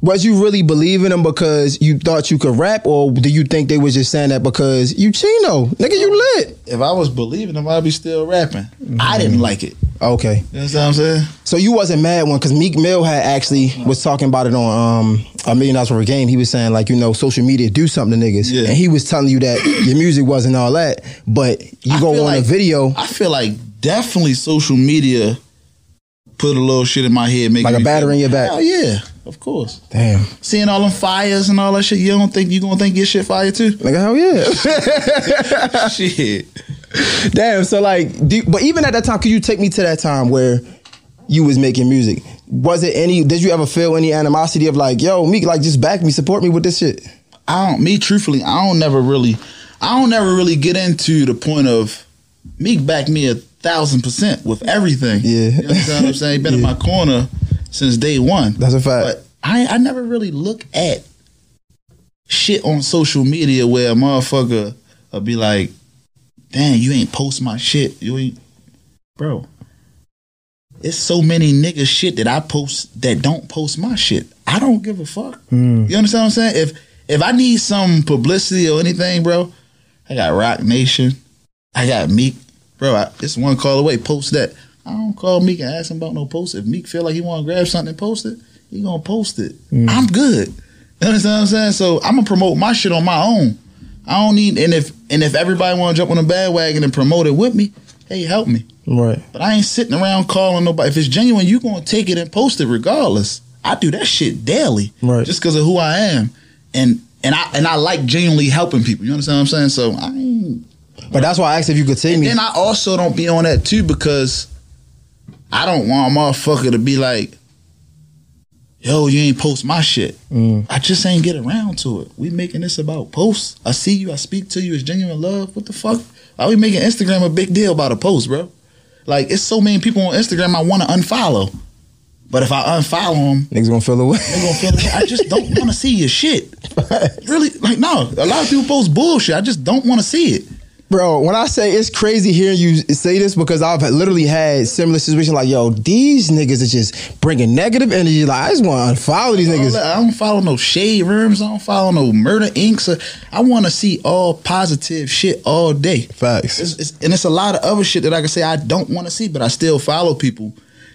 was you really believing them because you thought you could rap, or do you think they was just saying that because you Chino, nigga, you lit? If I was believing them, I'd be still rapping. Mm-hmm. I didn't like it. Okay, You know what I'm saying? so you wasn't mad one because Meek Mill had actually was talking about it on um a million dollars for a game. He was saying like you know social media do something to niggas, Yeah. and he was telling you that your music wasn't all that, but you I go feel on a like- video I feel like definitely social media put a little shit in my head, make Like a me battery feel- in your back. Oh yeah, of course. Damn, Seeing all them fires and all that shit, you don't think you gonna think your shit fire too? Like hell yeah. <laughs> shit. Damn. So like, do, but even at that time, could you take me to that time where you was making music? Was it any? Did you ever feel any animosity of like, yo, Meek, like just back me, support me with this shit? I don't. Me, truthfully, I don't never really. I don't never really get into the point of Meek backed me a thousand percent with everything. Yeah. you understand what I'm saying? He been in <laughs> my corner since day one. That's a fact. But I, I never really look at shit on social media where a motherfucker will be like, "Damn, you ain't post my shit. You ain't, bro." It's so many niggas shit that I post that don't post my shit. I don't give a fuck. Hmm. You understand what I'm saying? If if I need some publicity or anything, bro, I got Roc Nation, I got Meek, bro. I, it's one call away. Post that. I don't call Meek and ask him about no post. If Meek feel like he want to grab something and post it, he gonna post it. Mm. I'm good. You understand what I'm saying? So I'm gonna promote my shit on my own. I don't need and if and if everybody want to jump on the bandwagon and promote it with me, hey, help me. Right. But I ain't sitting around calling nobody. If it's genuine, you gonna take it and post it regardless. I do that shit daily, Right. Just because of who I am, and and I and I like genuinely helping people. You understand what I'm saying? So I ain't. But that's why I asked if you could take me. And then I also don't be on that too because I don't want a motherfucker to be like, "Yo, you ain't post my shit." Mm. I just ain't get around to it. We making this about posts. I see you. I speak to you. It's genuine love. What the fuck? Why we making Instagram a big deal about a post, bro? Like it's so many people on Instagram I want to unfollow, but if I unfollow them, Niggas gonna feel away. they gonna feel like I just don't want to see your shit. <laughs> Really, like no. A lot of people post bullshit. I just don't want to see it. Bro, when I say it's crazy hearing you say this because I've literally had similar situations like, yo, these niggas are just bringing negative energy. Like, I just want to unfollow these niggas. I don't follow no shade rooms. I don't follow no murder inks. I want to see all positive shit all day. Facts. It's, it's, and it's a lot of other shit that I can say I don't want to see, but I still follow people.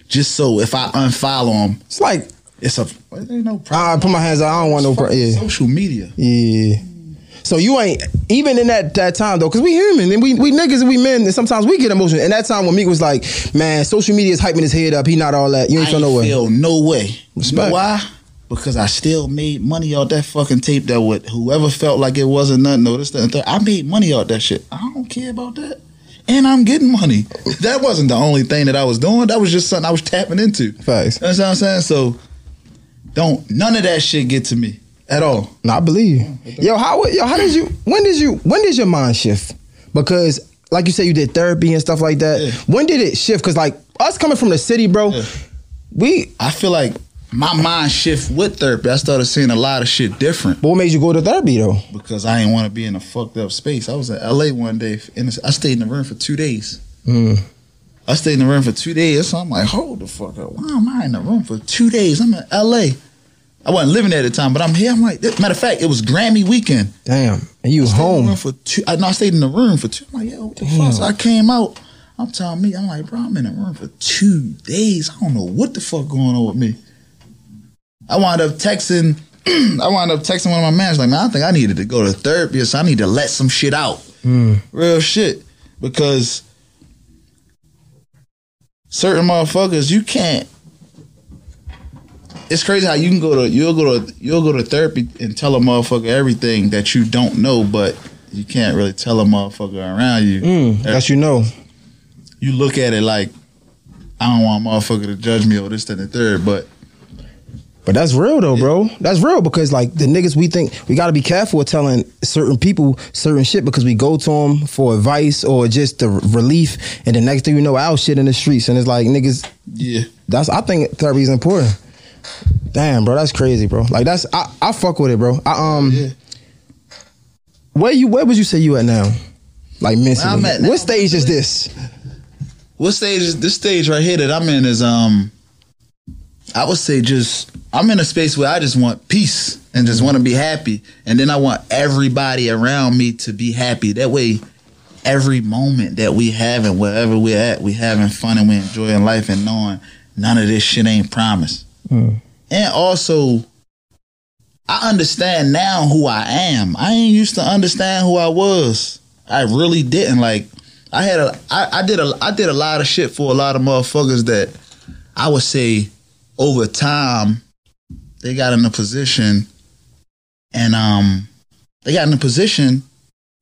Just so if I unfollow them, It's like, it's a there ain't no problem. I put my hands out. I don't want no, pro- yeah. Social media. Yeah. So you ain't even in that that time though, because we human and we we niggas and we men and sometimes we get emotional. And that time when Meek was like, "Man, social media is hyping his head up. He not all that. You ain't ain't no way." feel no way. You Respect. know why? Because I still made money off that fucking tape that would whoever felt like it wasn't nothing, no, this, that. I made money off that shit. I don't care about that. And I'm getting money. That wasn't the only thing that I was doing. That was just something I was tapping into. Facts. That's what I'm saying. So don't none of that shit get to me at all. No, I believe. you. Yo, how yo, how did you when did you when did your mind shift? Because like you said, you did therapy and stuff like that. Yeah. When did it shift? Because like us coming from the city, bro, Yeah. we. I feel like my mind shift with therapy. I started seeing a lot of shit different. But what made you go to therapy though? because I didn't want to be in a fucked up space. I was in LA one day, and I stayed in the room for two days. Mm. I stayed in the room for two days, so I'm like, hold the fuck up. Why am I in the room for two days? I'm in LA. I wasn't living there at the time, but I'm here. I'm like, matter of fact, it was Grammy weekend. Damn, and you was Stayed in the home. for two. I, no, I stayed in the room for two. I'm like, yo, what the fuck? So I came out. I'm telling me, I'm like, bro, I'm in the room for two days. I don't know what the fuck going on with me. I wound up texting. <clears throat> I wound up texting one of my mans like, man, I think I needed to go to therapy, so I need to let some shit out, hmm. real shit, because certain motherfuckers you can't. It's crazy how you can go to you'll go to you'll go to therapy and tell a motherfucker everything that you don't know, but you can't really tell a motherfucker around you. Mm, that's you know. You look at it like I don't want a motherfucker to judge me or this, that, and the third, but But that's real though, bro. That's real because like the niggas we think we got to be careful with telling certain people certain shit because we go to them for advice or just the relief, and the next thing you know, our shit in the streets, and it's like niggas. yeah. That's I think therapy is important. Damn, bro, that's crazy, bro. Like that's I, I fuck with it, bro. I um, Yeah. where you where would you say you at now? Like mentally, I'm at now, what stage is this? What stage is this stage right here that I'm in is um I would say just I'm in a space where I just want peace and just want to be happy. And then I want everybody around me to be happy. That way every moment that we having wherever we're at, we having fun and we enjoying life and knowing none of this shit ain't promised. And also I understand now who I am. I ain't used to understand who I was. I really didn't. Like I had a I, I did a I did a lot of shit for a lot of motherfuckers that I would say over time they got in a position and um they got in a position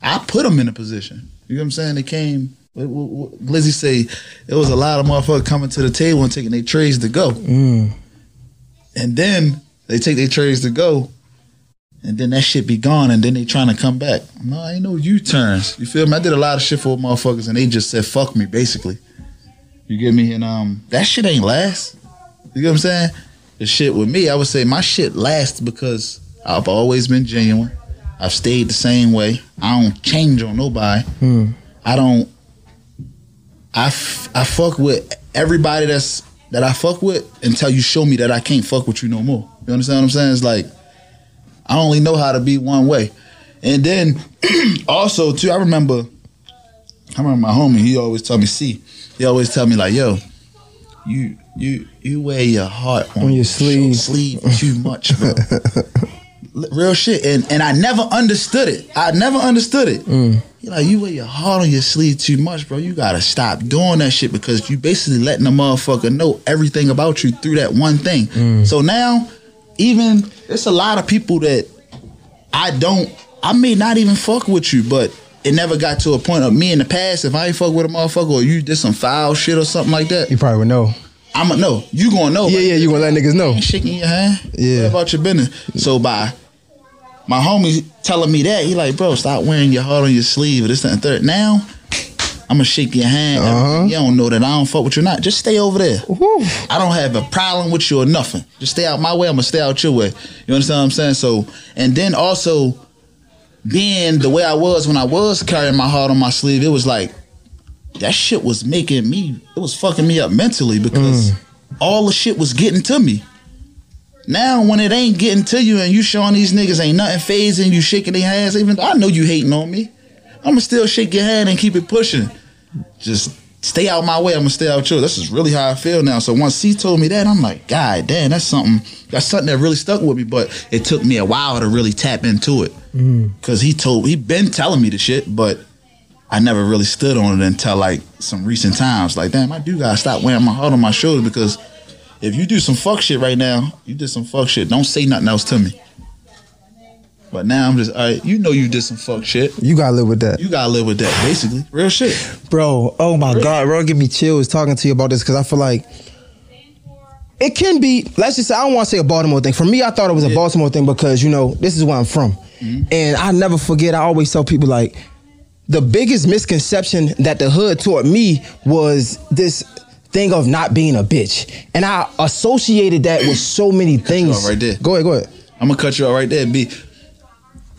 I put them in a position. You know what I'm saying? They came what- what- what- Glizzy say it was a lot of motherfuckers coming to the table and taking their trays to go. And then they take their trays to go, and then that shit be gone, and then they trying to come back. No, I ain't no U turns. You feel me? I did a lot of shit for motherfuckers, and they just said fuck me, basically. You get me? And um, that shit ain't last. You get what I'm saying? The shit with me, I would say my shit lasts because I've always been genuine. I've stayed the same way. I don't change on nobody. I don't. I, f- I fuck with everybody that's that I fuck with until you show me that I can't fuck with you no more. You understand what I'm saying? It's like I only know how to be one way. And then <clears throat> also too, I remember I remember my homie, he always tell me, see, he always tell me like, yo, you you you wear your heart on, On your your sleeve. sleeve <laughs> too much, bro. Real shit. And and I never understood it. I never understood it. Mm. He like, you wear your heart on your sleeve too much, bro. You gotta stop doing that shit because you basically letting a motherfucker know everything about you through that one thing. Mm. So now, even it's a lot of people that I don't I may not even fuck with you, but it never got to a point of me in the past. If I ain't fuck with a motherfucker or you did some foul shit or something like that, You probably would know. I'm gonna know. You gonna know. Yeah, yeah, you gonna let niggas know. shaking your hand. Yeah. What about your business? So by my homie telling me that, he like, bro, stop wearing your heart on your sleeve or this and third. Now I'm gonna shake your hand. Uh-huh. You don't know that I don't fuck with you or not. Just stay over there. I don't have a problem with you or nothing. Just stay out my way. I'm gonna stay out your way. You understand what I'm saying? So, and then also being the way I was when I was carrying my heart on my sleeve, it was like that shit was making me. It was fucking me up mentally because all the shit was getting to me. Now when it ain't getting to you and you showing these niggas ain't nothing phasing you shaking their hands, even though I know you hating on me, I'ma still shake your hand and keep it pushing. Just stay out my way. I'm gonna stay out yours. This is really how I feel now. So once he told me that, I'm like, God damn, that's something. That's something that really stuck with me. But it took me a while to really tap into it mm. because he told he been telling me the shit, but I never really stood on it until like some recent times. Like, damn, I do gotta stop wearing my heart on my shoulder because if you do some fuck shit right now, you did some fuck shit. Don't say nothing else to me. But now I'm just, all right, you know you did some fuck shit. You gotta live with that. You gotta live with that, basically. Real shit. Bro, oh my God, bro, give me chills talking to you about this because I feel like it can be, let's just say, I don't want to say a Baltimore thing. For me, I thought it was a Baltimore thing because, you know, this is where I'm from. Mm-hmm. And I never forget, I always tell people, like, the biggest misconception that the hood taught me was this thing of not being a bitch. And I associated that with so many things. right there. Go ahead, go ahead. I'm gonna cut you out right there. B.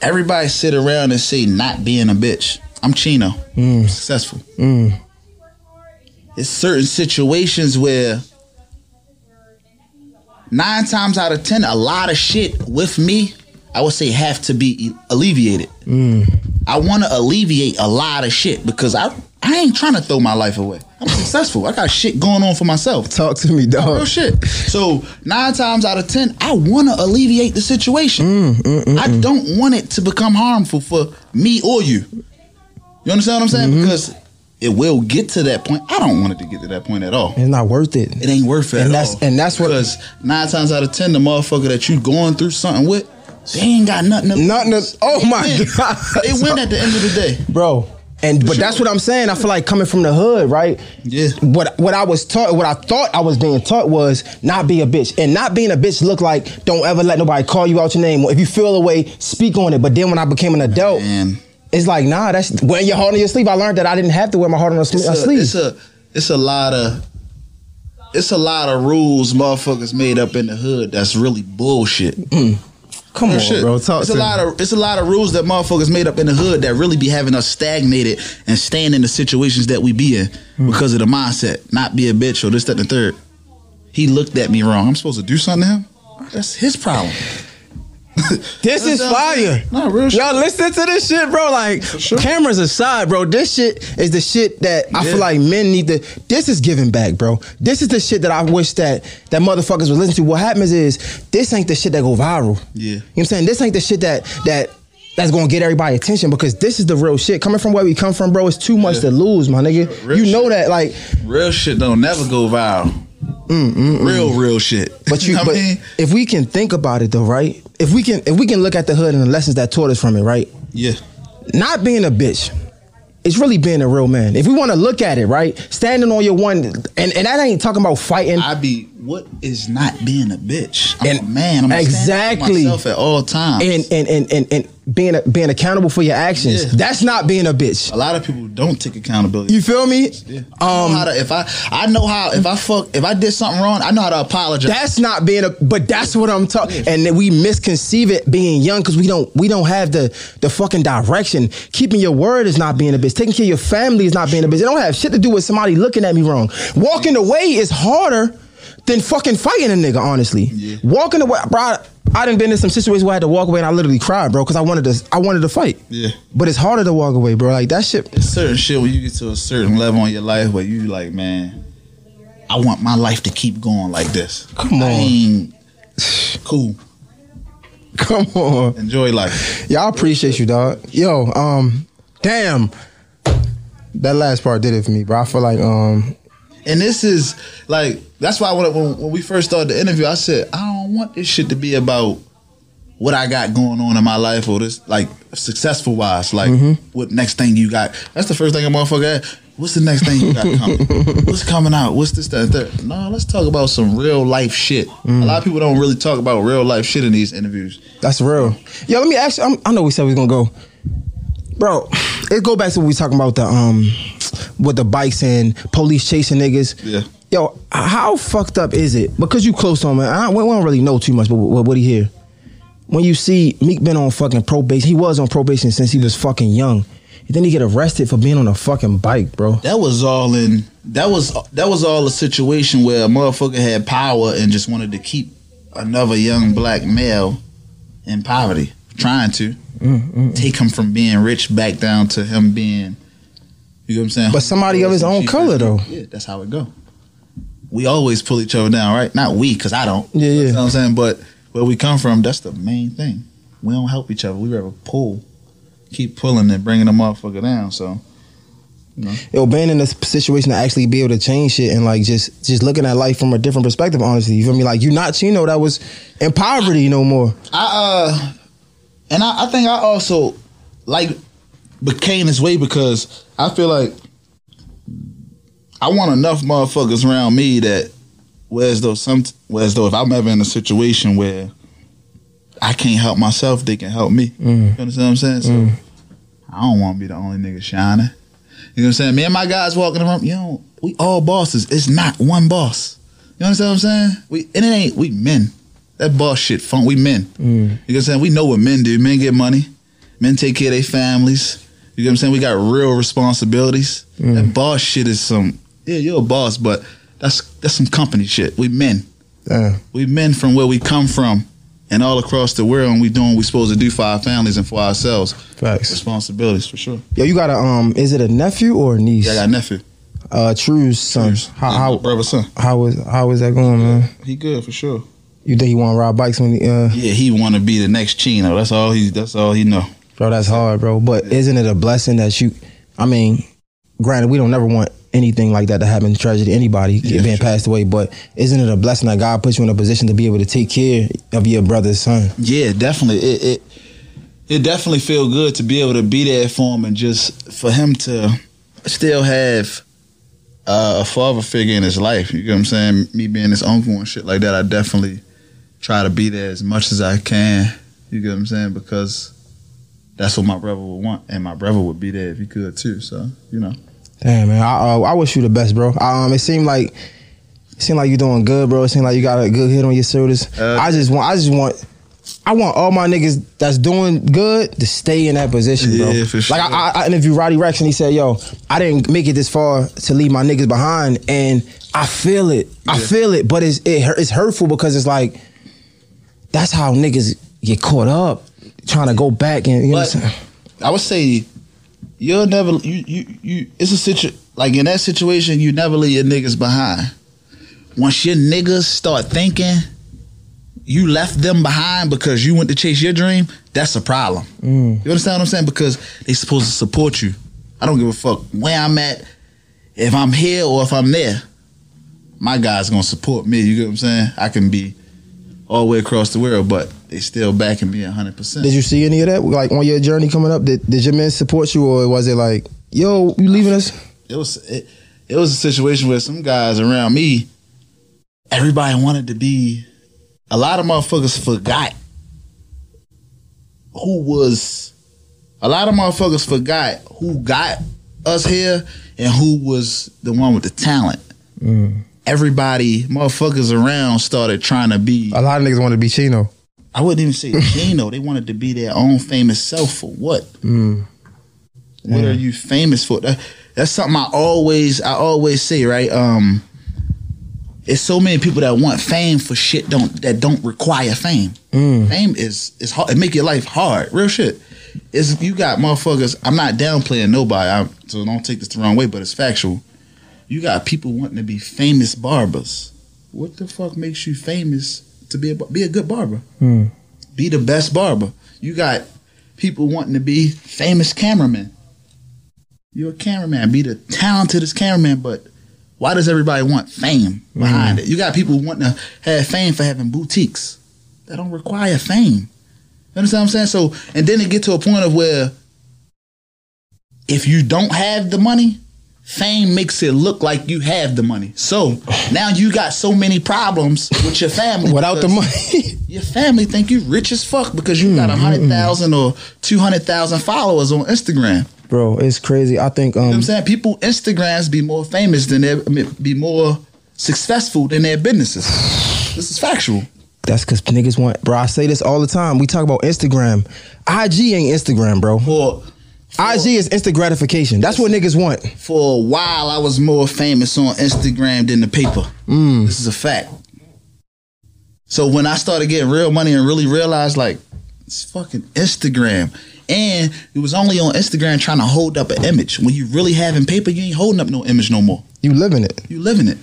Everybody sit around and say not being a bitch. I'm Chino. I'm successful. Mm. It's certain situations where nine times out of ten, a lot of shit with me, I would say have to be alleviated. Mm. I want to alleviate a lot of shit because I I ain't trying to throw my life away. I'm successful. I got shit going on for myself. Talk to me, dog. Real shit. So nine times out of ten, I want to alleviate the situation. Mm, I don't want it to become harmful for me or you. You understand what I'm saying? Mm-hmm. Because it will get to that point. I don't want it to get to that point at all. It's not worth it. It ain't worth it. And at that's- all. and that's what- because nine times out of ten, the motherfucker that you going through something with, they ain't got nothing. To Nothing to- oh my win. <laughs> God. They win at the end of the day. bro. And but that's what I'm saying. I feel like coming from the hood, right? Yeah. What what I was taught, what I thought I was being taught was not be a bitch, and not being a bitch look like don't ever let nobody call you out your name. If you feel a way, speak on it. But then when I became an adult, Man. it's like nah. That's wearing your heart on your sleeve. I learned that I didn't have to wear my heart on a, It's a a, sleeve. it's a it's a lot of it's a lot of rules motherfuckers made up in the hood that's really bullshit. Mm. Come on, shit. bro. Talk it's a me. lot of it's a lot of rules that motherfuckers made up in the hood that really be having us stagnated and staying in the situations that we be in Hmm. because of the mindset, not be a bitch or this, that, and the third. He looked at me wrong. I'm supposed to do something to him. That's his problem. <laughs> This is That's what I'm saying. fire. Nah, real shit. Y'all listen to this shit, bro. Like sure. cameras aside, bro. This shit is the shit that I Yeah. feel like men need to. This is giving back, bro. This is the shit that I wish that that motherfuckers would listen to. What happens is this ain't the shit that go viral. Yeah. You know what I'm saying? This ain't the shit that that that's gonna get everybody attention because this is the real shit. Coming from where we come from, bro, it's too much Yeah. to lose, my nigga. Real you know shit. that, like, Real shit don't never go viral. mm-mm Real, real shit. Mm, but <laughs> you, know but I mean? if we can think about it though, right? If we can, if we can look at the hood and the lessons that taught us from it, right? Yeah. not being a bitch. It's really being a real man. If we want to look at it, right? Standing on your one, and, and that ain't talking about fighting. I be what is not being a bitch? I'm And- a man. I'm exactly. myself at all times. and, and, and, and, and being being accountable for your actions. Yeah. That's not being a bitch. a lot of people don't take accountability. You feel me? Yeah. Um, how to, if I I know how if I fuck if I did something wrong, I know how to apologize. that's not being a. But that's what I'm talking. And we misconceive it being young because we don't we don't have the the fucking direction. Keeping your word is not being a bitch. Taking care of your family is not being a bitch. It don't have shit to do with somebody looking at me wrong. Walking away is harder than fucking fighting a nigga. Honestly, Yeah. walking away, bro. I, done been in some situations where I had to walk away and I literally cried, bro, because I wanted to I wanted to fight. Yeah. But it's harder to walk away, bro. Like that shit. It's certain shit when you get to a certain level in your life where you like, man, I want my life to keep going like this. Come on. <sighs> cool. Come on. Enjoy life. Yeah, I appreciate you, dog. Yo, um, damn. That last part did it for me, bro. I feel like um And this is like that's why when, when, we first started the interview, I said I don't want this shit to be about what I got going on in my life or this like successful wise. Like what next thing you got? That's the first thing a motherfucker. Ask. What's the next thing you got coming? <laughs> What's coming out? What's this that third? No, let's talk about some real life shit. A lot of people don't really talk about real life shit in these interviews. That's real. Yo, let me ask you. I'm, I know we said we are gonna go, bro. It go back to what we talking about the um with the bikes and police chasing niggas. Yeah. Yo, how fucked up is it? Because you close to him, man. I, we don't really know too much, but what, what he hear? When you see Meek been on fucking probation, he was on probation since he was fucking young. And then he get arrested for being on a fucking bike, bro. That was all in. That was that was all a situation where a motherfucker had power and just wanted to keep another young black male in poverty, trying to mm, mm, mm. take him from being rich back down to him being. You know what I'm saying? But somebody of his own color, though. Yeah, that's how it go. We always pull each other down, right? Not we, cause I don't. Yeah, yeah. You know what I'm saying? But where we come from, that's the main thing. We don't help each other. We rather pull, keep pulling and bringing the motherfucker down. So You yo, being in this situation to actually be able to change shit and like just just looking at life from a different perspective. Honestly, you feel me? Like you not Chino that was in poverty no more. I uh and I, I think I also like became this way because I feel like I want enough motherfuckers around me that whereas though some whereas though if I'm ever in a situation where I can't help myself, they can help me. Mm. You understand what I'm saying? So mm. I don't want to be the only nigga shining. You know what I'm saying? Me and my guys walking around, you know, we all bosses. It's not one boss. You understand what I'm saying? We and it ain't we men. That boss shit fun. We men. Mm. You know what I'm saying? We know what men do. Men get money. Men take care of their families. You know what I'm saying? We got real responsibilities. That boss shit is some yeah, you're a boss, but that's that's some company shit. We men. Damn. We men from where we come from and all across the world and we doing what we supposed to do for our families and for ourselves. Facts. Responsibilities for sure. Yo, you got a um? Is it a nephew or a niece? Yeah, I got a nephew. uh, True's son. How Yeah, my how brother's son. how is how is that going, man? He good for sure. You think he want to ride bikes when he, uh, Yeah, he want to be the next Chino. That's all he. That's all he know. Bro? That's hard, bro. But isn't it a blessing that you? I mean, granted, we don't never want anything like that to happen, tragedy, to anybody Yeah, being sure. passed away. But isn't it a blessing that God puts you in a position to be able to take care of your brother's son? Yeah, definitely. It it it definitely feel good to be able to be there for him and just for him to still have uh, a father figure in his life. You get what I'm saying? Me being his uncle and shit like that, I definitely try to be there as much as I can. You get what I'm saying? Because that's what my brother would want, and my brother would be there if he could too. So you know, Damn, man. I, uh, I wish you the best, bro. Um, it seemed like it seemed like you're doing good, bro. It seemed like you got a good hit on your shoulders. Uh, I just want, I just want, I want all my niggas that's doing good to stay in that position, bro. Yeah, for sure. Like I, I, I interviewed Roddy Rex and he said, "Yo, I didn't make it this far to leave my niggas behind, and I feel it. I Yeah. feel it, but it's it, it's hurtful because it's like that's how niggas get caught up trying to go back and you know. But- What I'm saying? I would say you'll never you you you. It's a situ like in that situation you never leave your niggas behind. Once your niggas start thinking you left them behind because you went to chase your dream, that's a problem. Mm. You understand what I'm saying? Because they supposed to support you. I don't give a fuck where I'm at, if I'm here or if I'm there. My guys gonna support me. You get what I'm saying? I can be all the way across the world, but they still backing me 100. percent Did you see any of that? Like on your journey coming up, did, did your men support you, or was it like, yo, you leaving us? it was it, it was a situation where some guys around me, everybody wanted to be. A lot of motherfuckers forgot who was. A lot of motherfuckers forgot who got us here and who was the one with the talent. Mm. Everybody, motherfuckers around started trying to be. A lot of niggas want to be Chino. I wouldn't even say <laughs> Chino. They wanted to be their own famous self for what? What are you famous for? That, that's something I always I always say, right? Um it's so many people that want fame for shit don't that don't require fame. Fame is is hard. It make your life hard. Real shit. Is you got motherfuckers. I'm not downplaying nobody, I, so don't take this the wrong way, but it's factual. You got people wanting to be famous barbers. What the fuck makes you famous to be a be a good barber? Hmm. Be the best barber. You got people wanting to be famous cameramen. You're a cameraman. Be the talentedest cameraman, but why does everybody want fame behind hmm. it? You got people wanting to have fame for having boutiques. That don't require fame. You understand what I'm saying? So, and then it get to a point of where if you don't have the money, fame makes it look like you have the money. So now you got so many problems with your family Without the money. <laughs> your family think you rich as fuck because you got a hundred thousand or two hundred thousand followers on Instagram. Bro, it's crazy. I think You know what um I'm saying? People Instagrams be more famous than their I mean, be more successful than their businesses. This is factual. that's cause niggas want bro, I say this all the time. We talk about Instagram. IG ain't Instagram, bro. For IG is instant gratification. That's what niggas want. for a while, I was more famous on Instagram than the paper. Mm. This is a fact. So when I started getting real money and really realized like it's fucking Instagram. And it was only on Instagram trying to hold up an image. When you really having paper, you ain't holding up no image no more. You living it. You living it.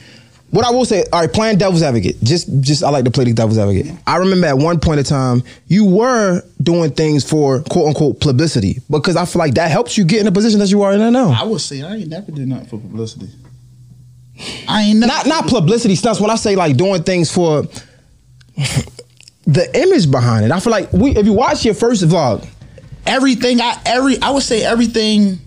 What I will say, all right, playing devil's advocate. Just, just I like to play the devil's advocate. I remember at one point in time, you were doing things for quote unquote publicity because I feel like that helps you get in the position that you are in now. I would say I ain't never did nothing for publicity. I ain't never Not, not publicity stunts. When I say like doing things for the image behind it, I feel like we. If you watch your first vlog, everything I every I would say everything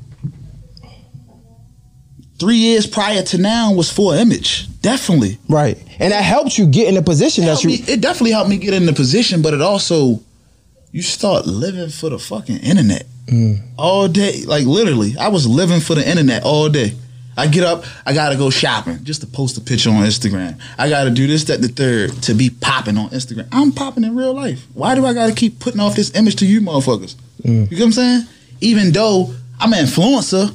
three years prior to now was for image. Definitely. right, and that helped you get in the position that you. me- it definitely helped me get in the position, but it also you start living for the fucking internet mm. all day. Like literally, I was living for the internet all day. I get up, I gotta go shopping just to post a picture on Instagram. I gotta do this, that, the third to be popping on Instagram. I'm popping in real life. Why do I gotta keep putting off this image to you motherfuckers? Mm. You get what I'm saying? Even though I'm an influencer,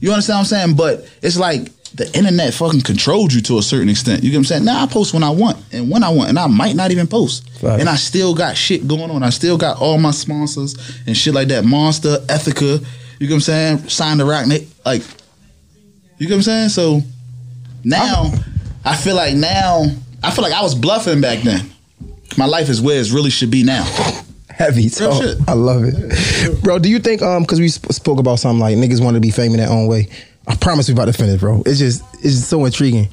you understand what I'm saying? But it's like the internet fucking controlled you to a certain extent. You get what I'm saying? Now I post when I want and when I want, and I might not even post. Facts. And I still got shit going on. I still got all my sponsors and shit like that. Monster, Ethika, you get what I'm saying? Sign the Rock, Like, You get what I'm saying? So now I feel like now I feel like I was bluffing back then. My life is where it really should be now. Heavy talk. shit. I love it, bro. Do you think um because we sp- spoke about something like niggas want to be famous their own way? I promise we about to finish, bro. It's just it's just so intriguing.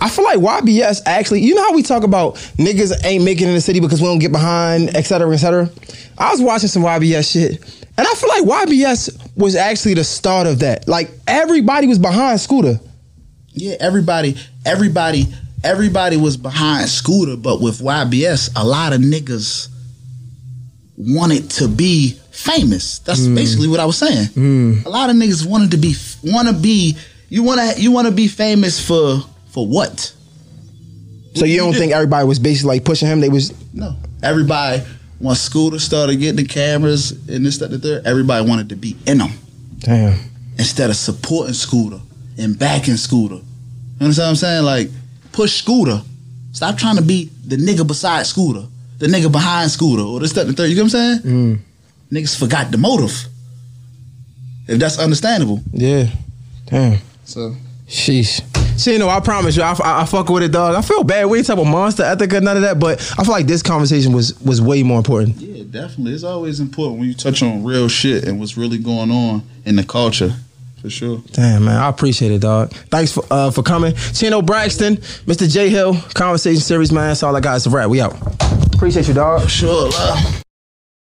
I feel like YBS actually, you know how we talk about niggas ain't making it in the city because we don't get behind, et cetera, et cetera. I was watching some YBS shit, and I feel like YBS was actually the start of that. Like everybody was behind Scoota. Yeah, everybody, everybody, everybody was behind Scoota, but with YBS, a lot of niggas wanted to be famous. That's mm. basically what I was saying. Mm. A lot of niggas wanted to be want to be you want to you want to be famous for for what? So you don't think everybody was basically like pushing him? They was No. Everybody once Scoota started getting the cameras and this that the third, everybody wanted to be in them damn. instead of supporting Scoota and backing Scoota. You understand what I'm saying? Like, push Scoota. Stop trying to be the nigga beside Scoota, the nigga behind Scoota, or this, that, and the third. You know what I'm saying? Niggas forgot the motive. If that's understandable. Yeah. Damn. So, Sheesh. See, you know, I promise you, I, I, I fuck with it, dog. I feel bad. We ain't talking about monster Ethika, none of that, but I feel like this conversation was was way more important. yeah, definitely. It's always important when you touch on real shit and what's really going on in the culture. For sure. Damn, man, I appreciate it, dog. Thanks for uh, for coming, Chino Braxton, Mr. Jay Hill, Conversation Series, man. That's all I got. It's a wrap. We out. Appreciate you, dog. Sure, love.